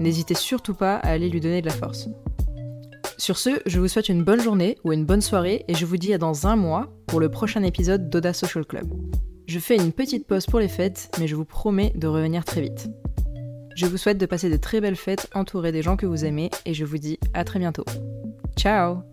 N'hésitez surtout pas à aller lui donner de la force. Sur ce, je vous souhaite une bonne journée ou une bonne soirée et je vous dis à dans un mois pour le prochain épisode d'Oda Social Club. Je fais une petite pause pour les fêtes, mais je vous promets de revenir très vite. Je vous souhaite de passer de très belles fêtes entourées des gens que vous aimez et je vous dis à très bientôt. Ciao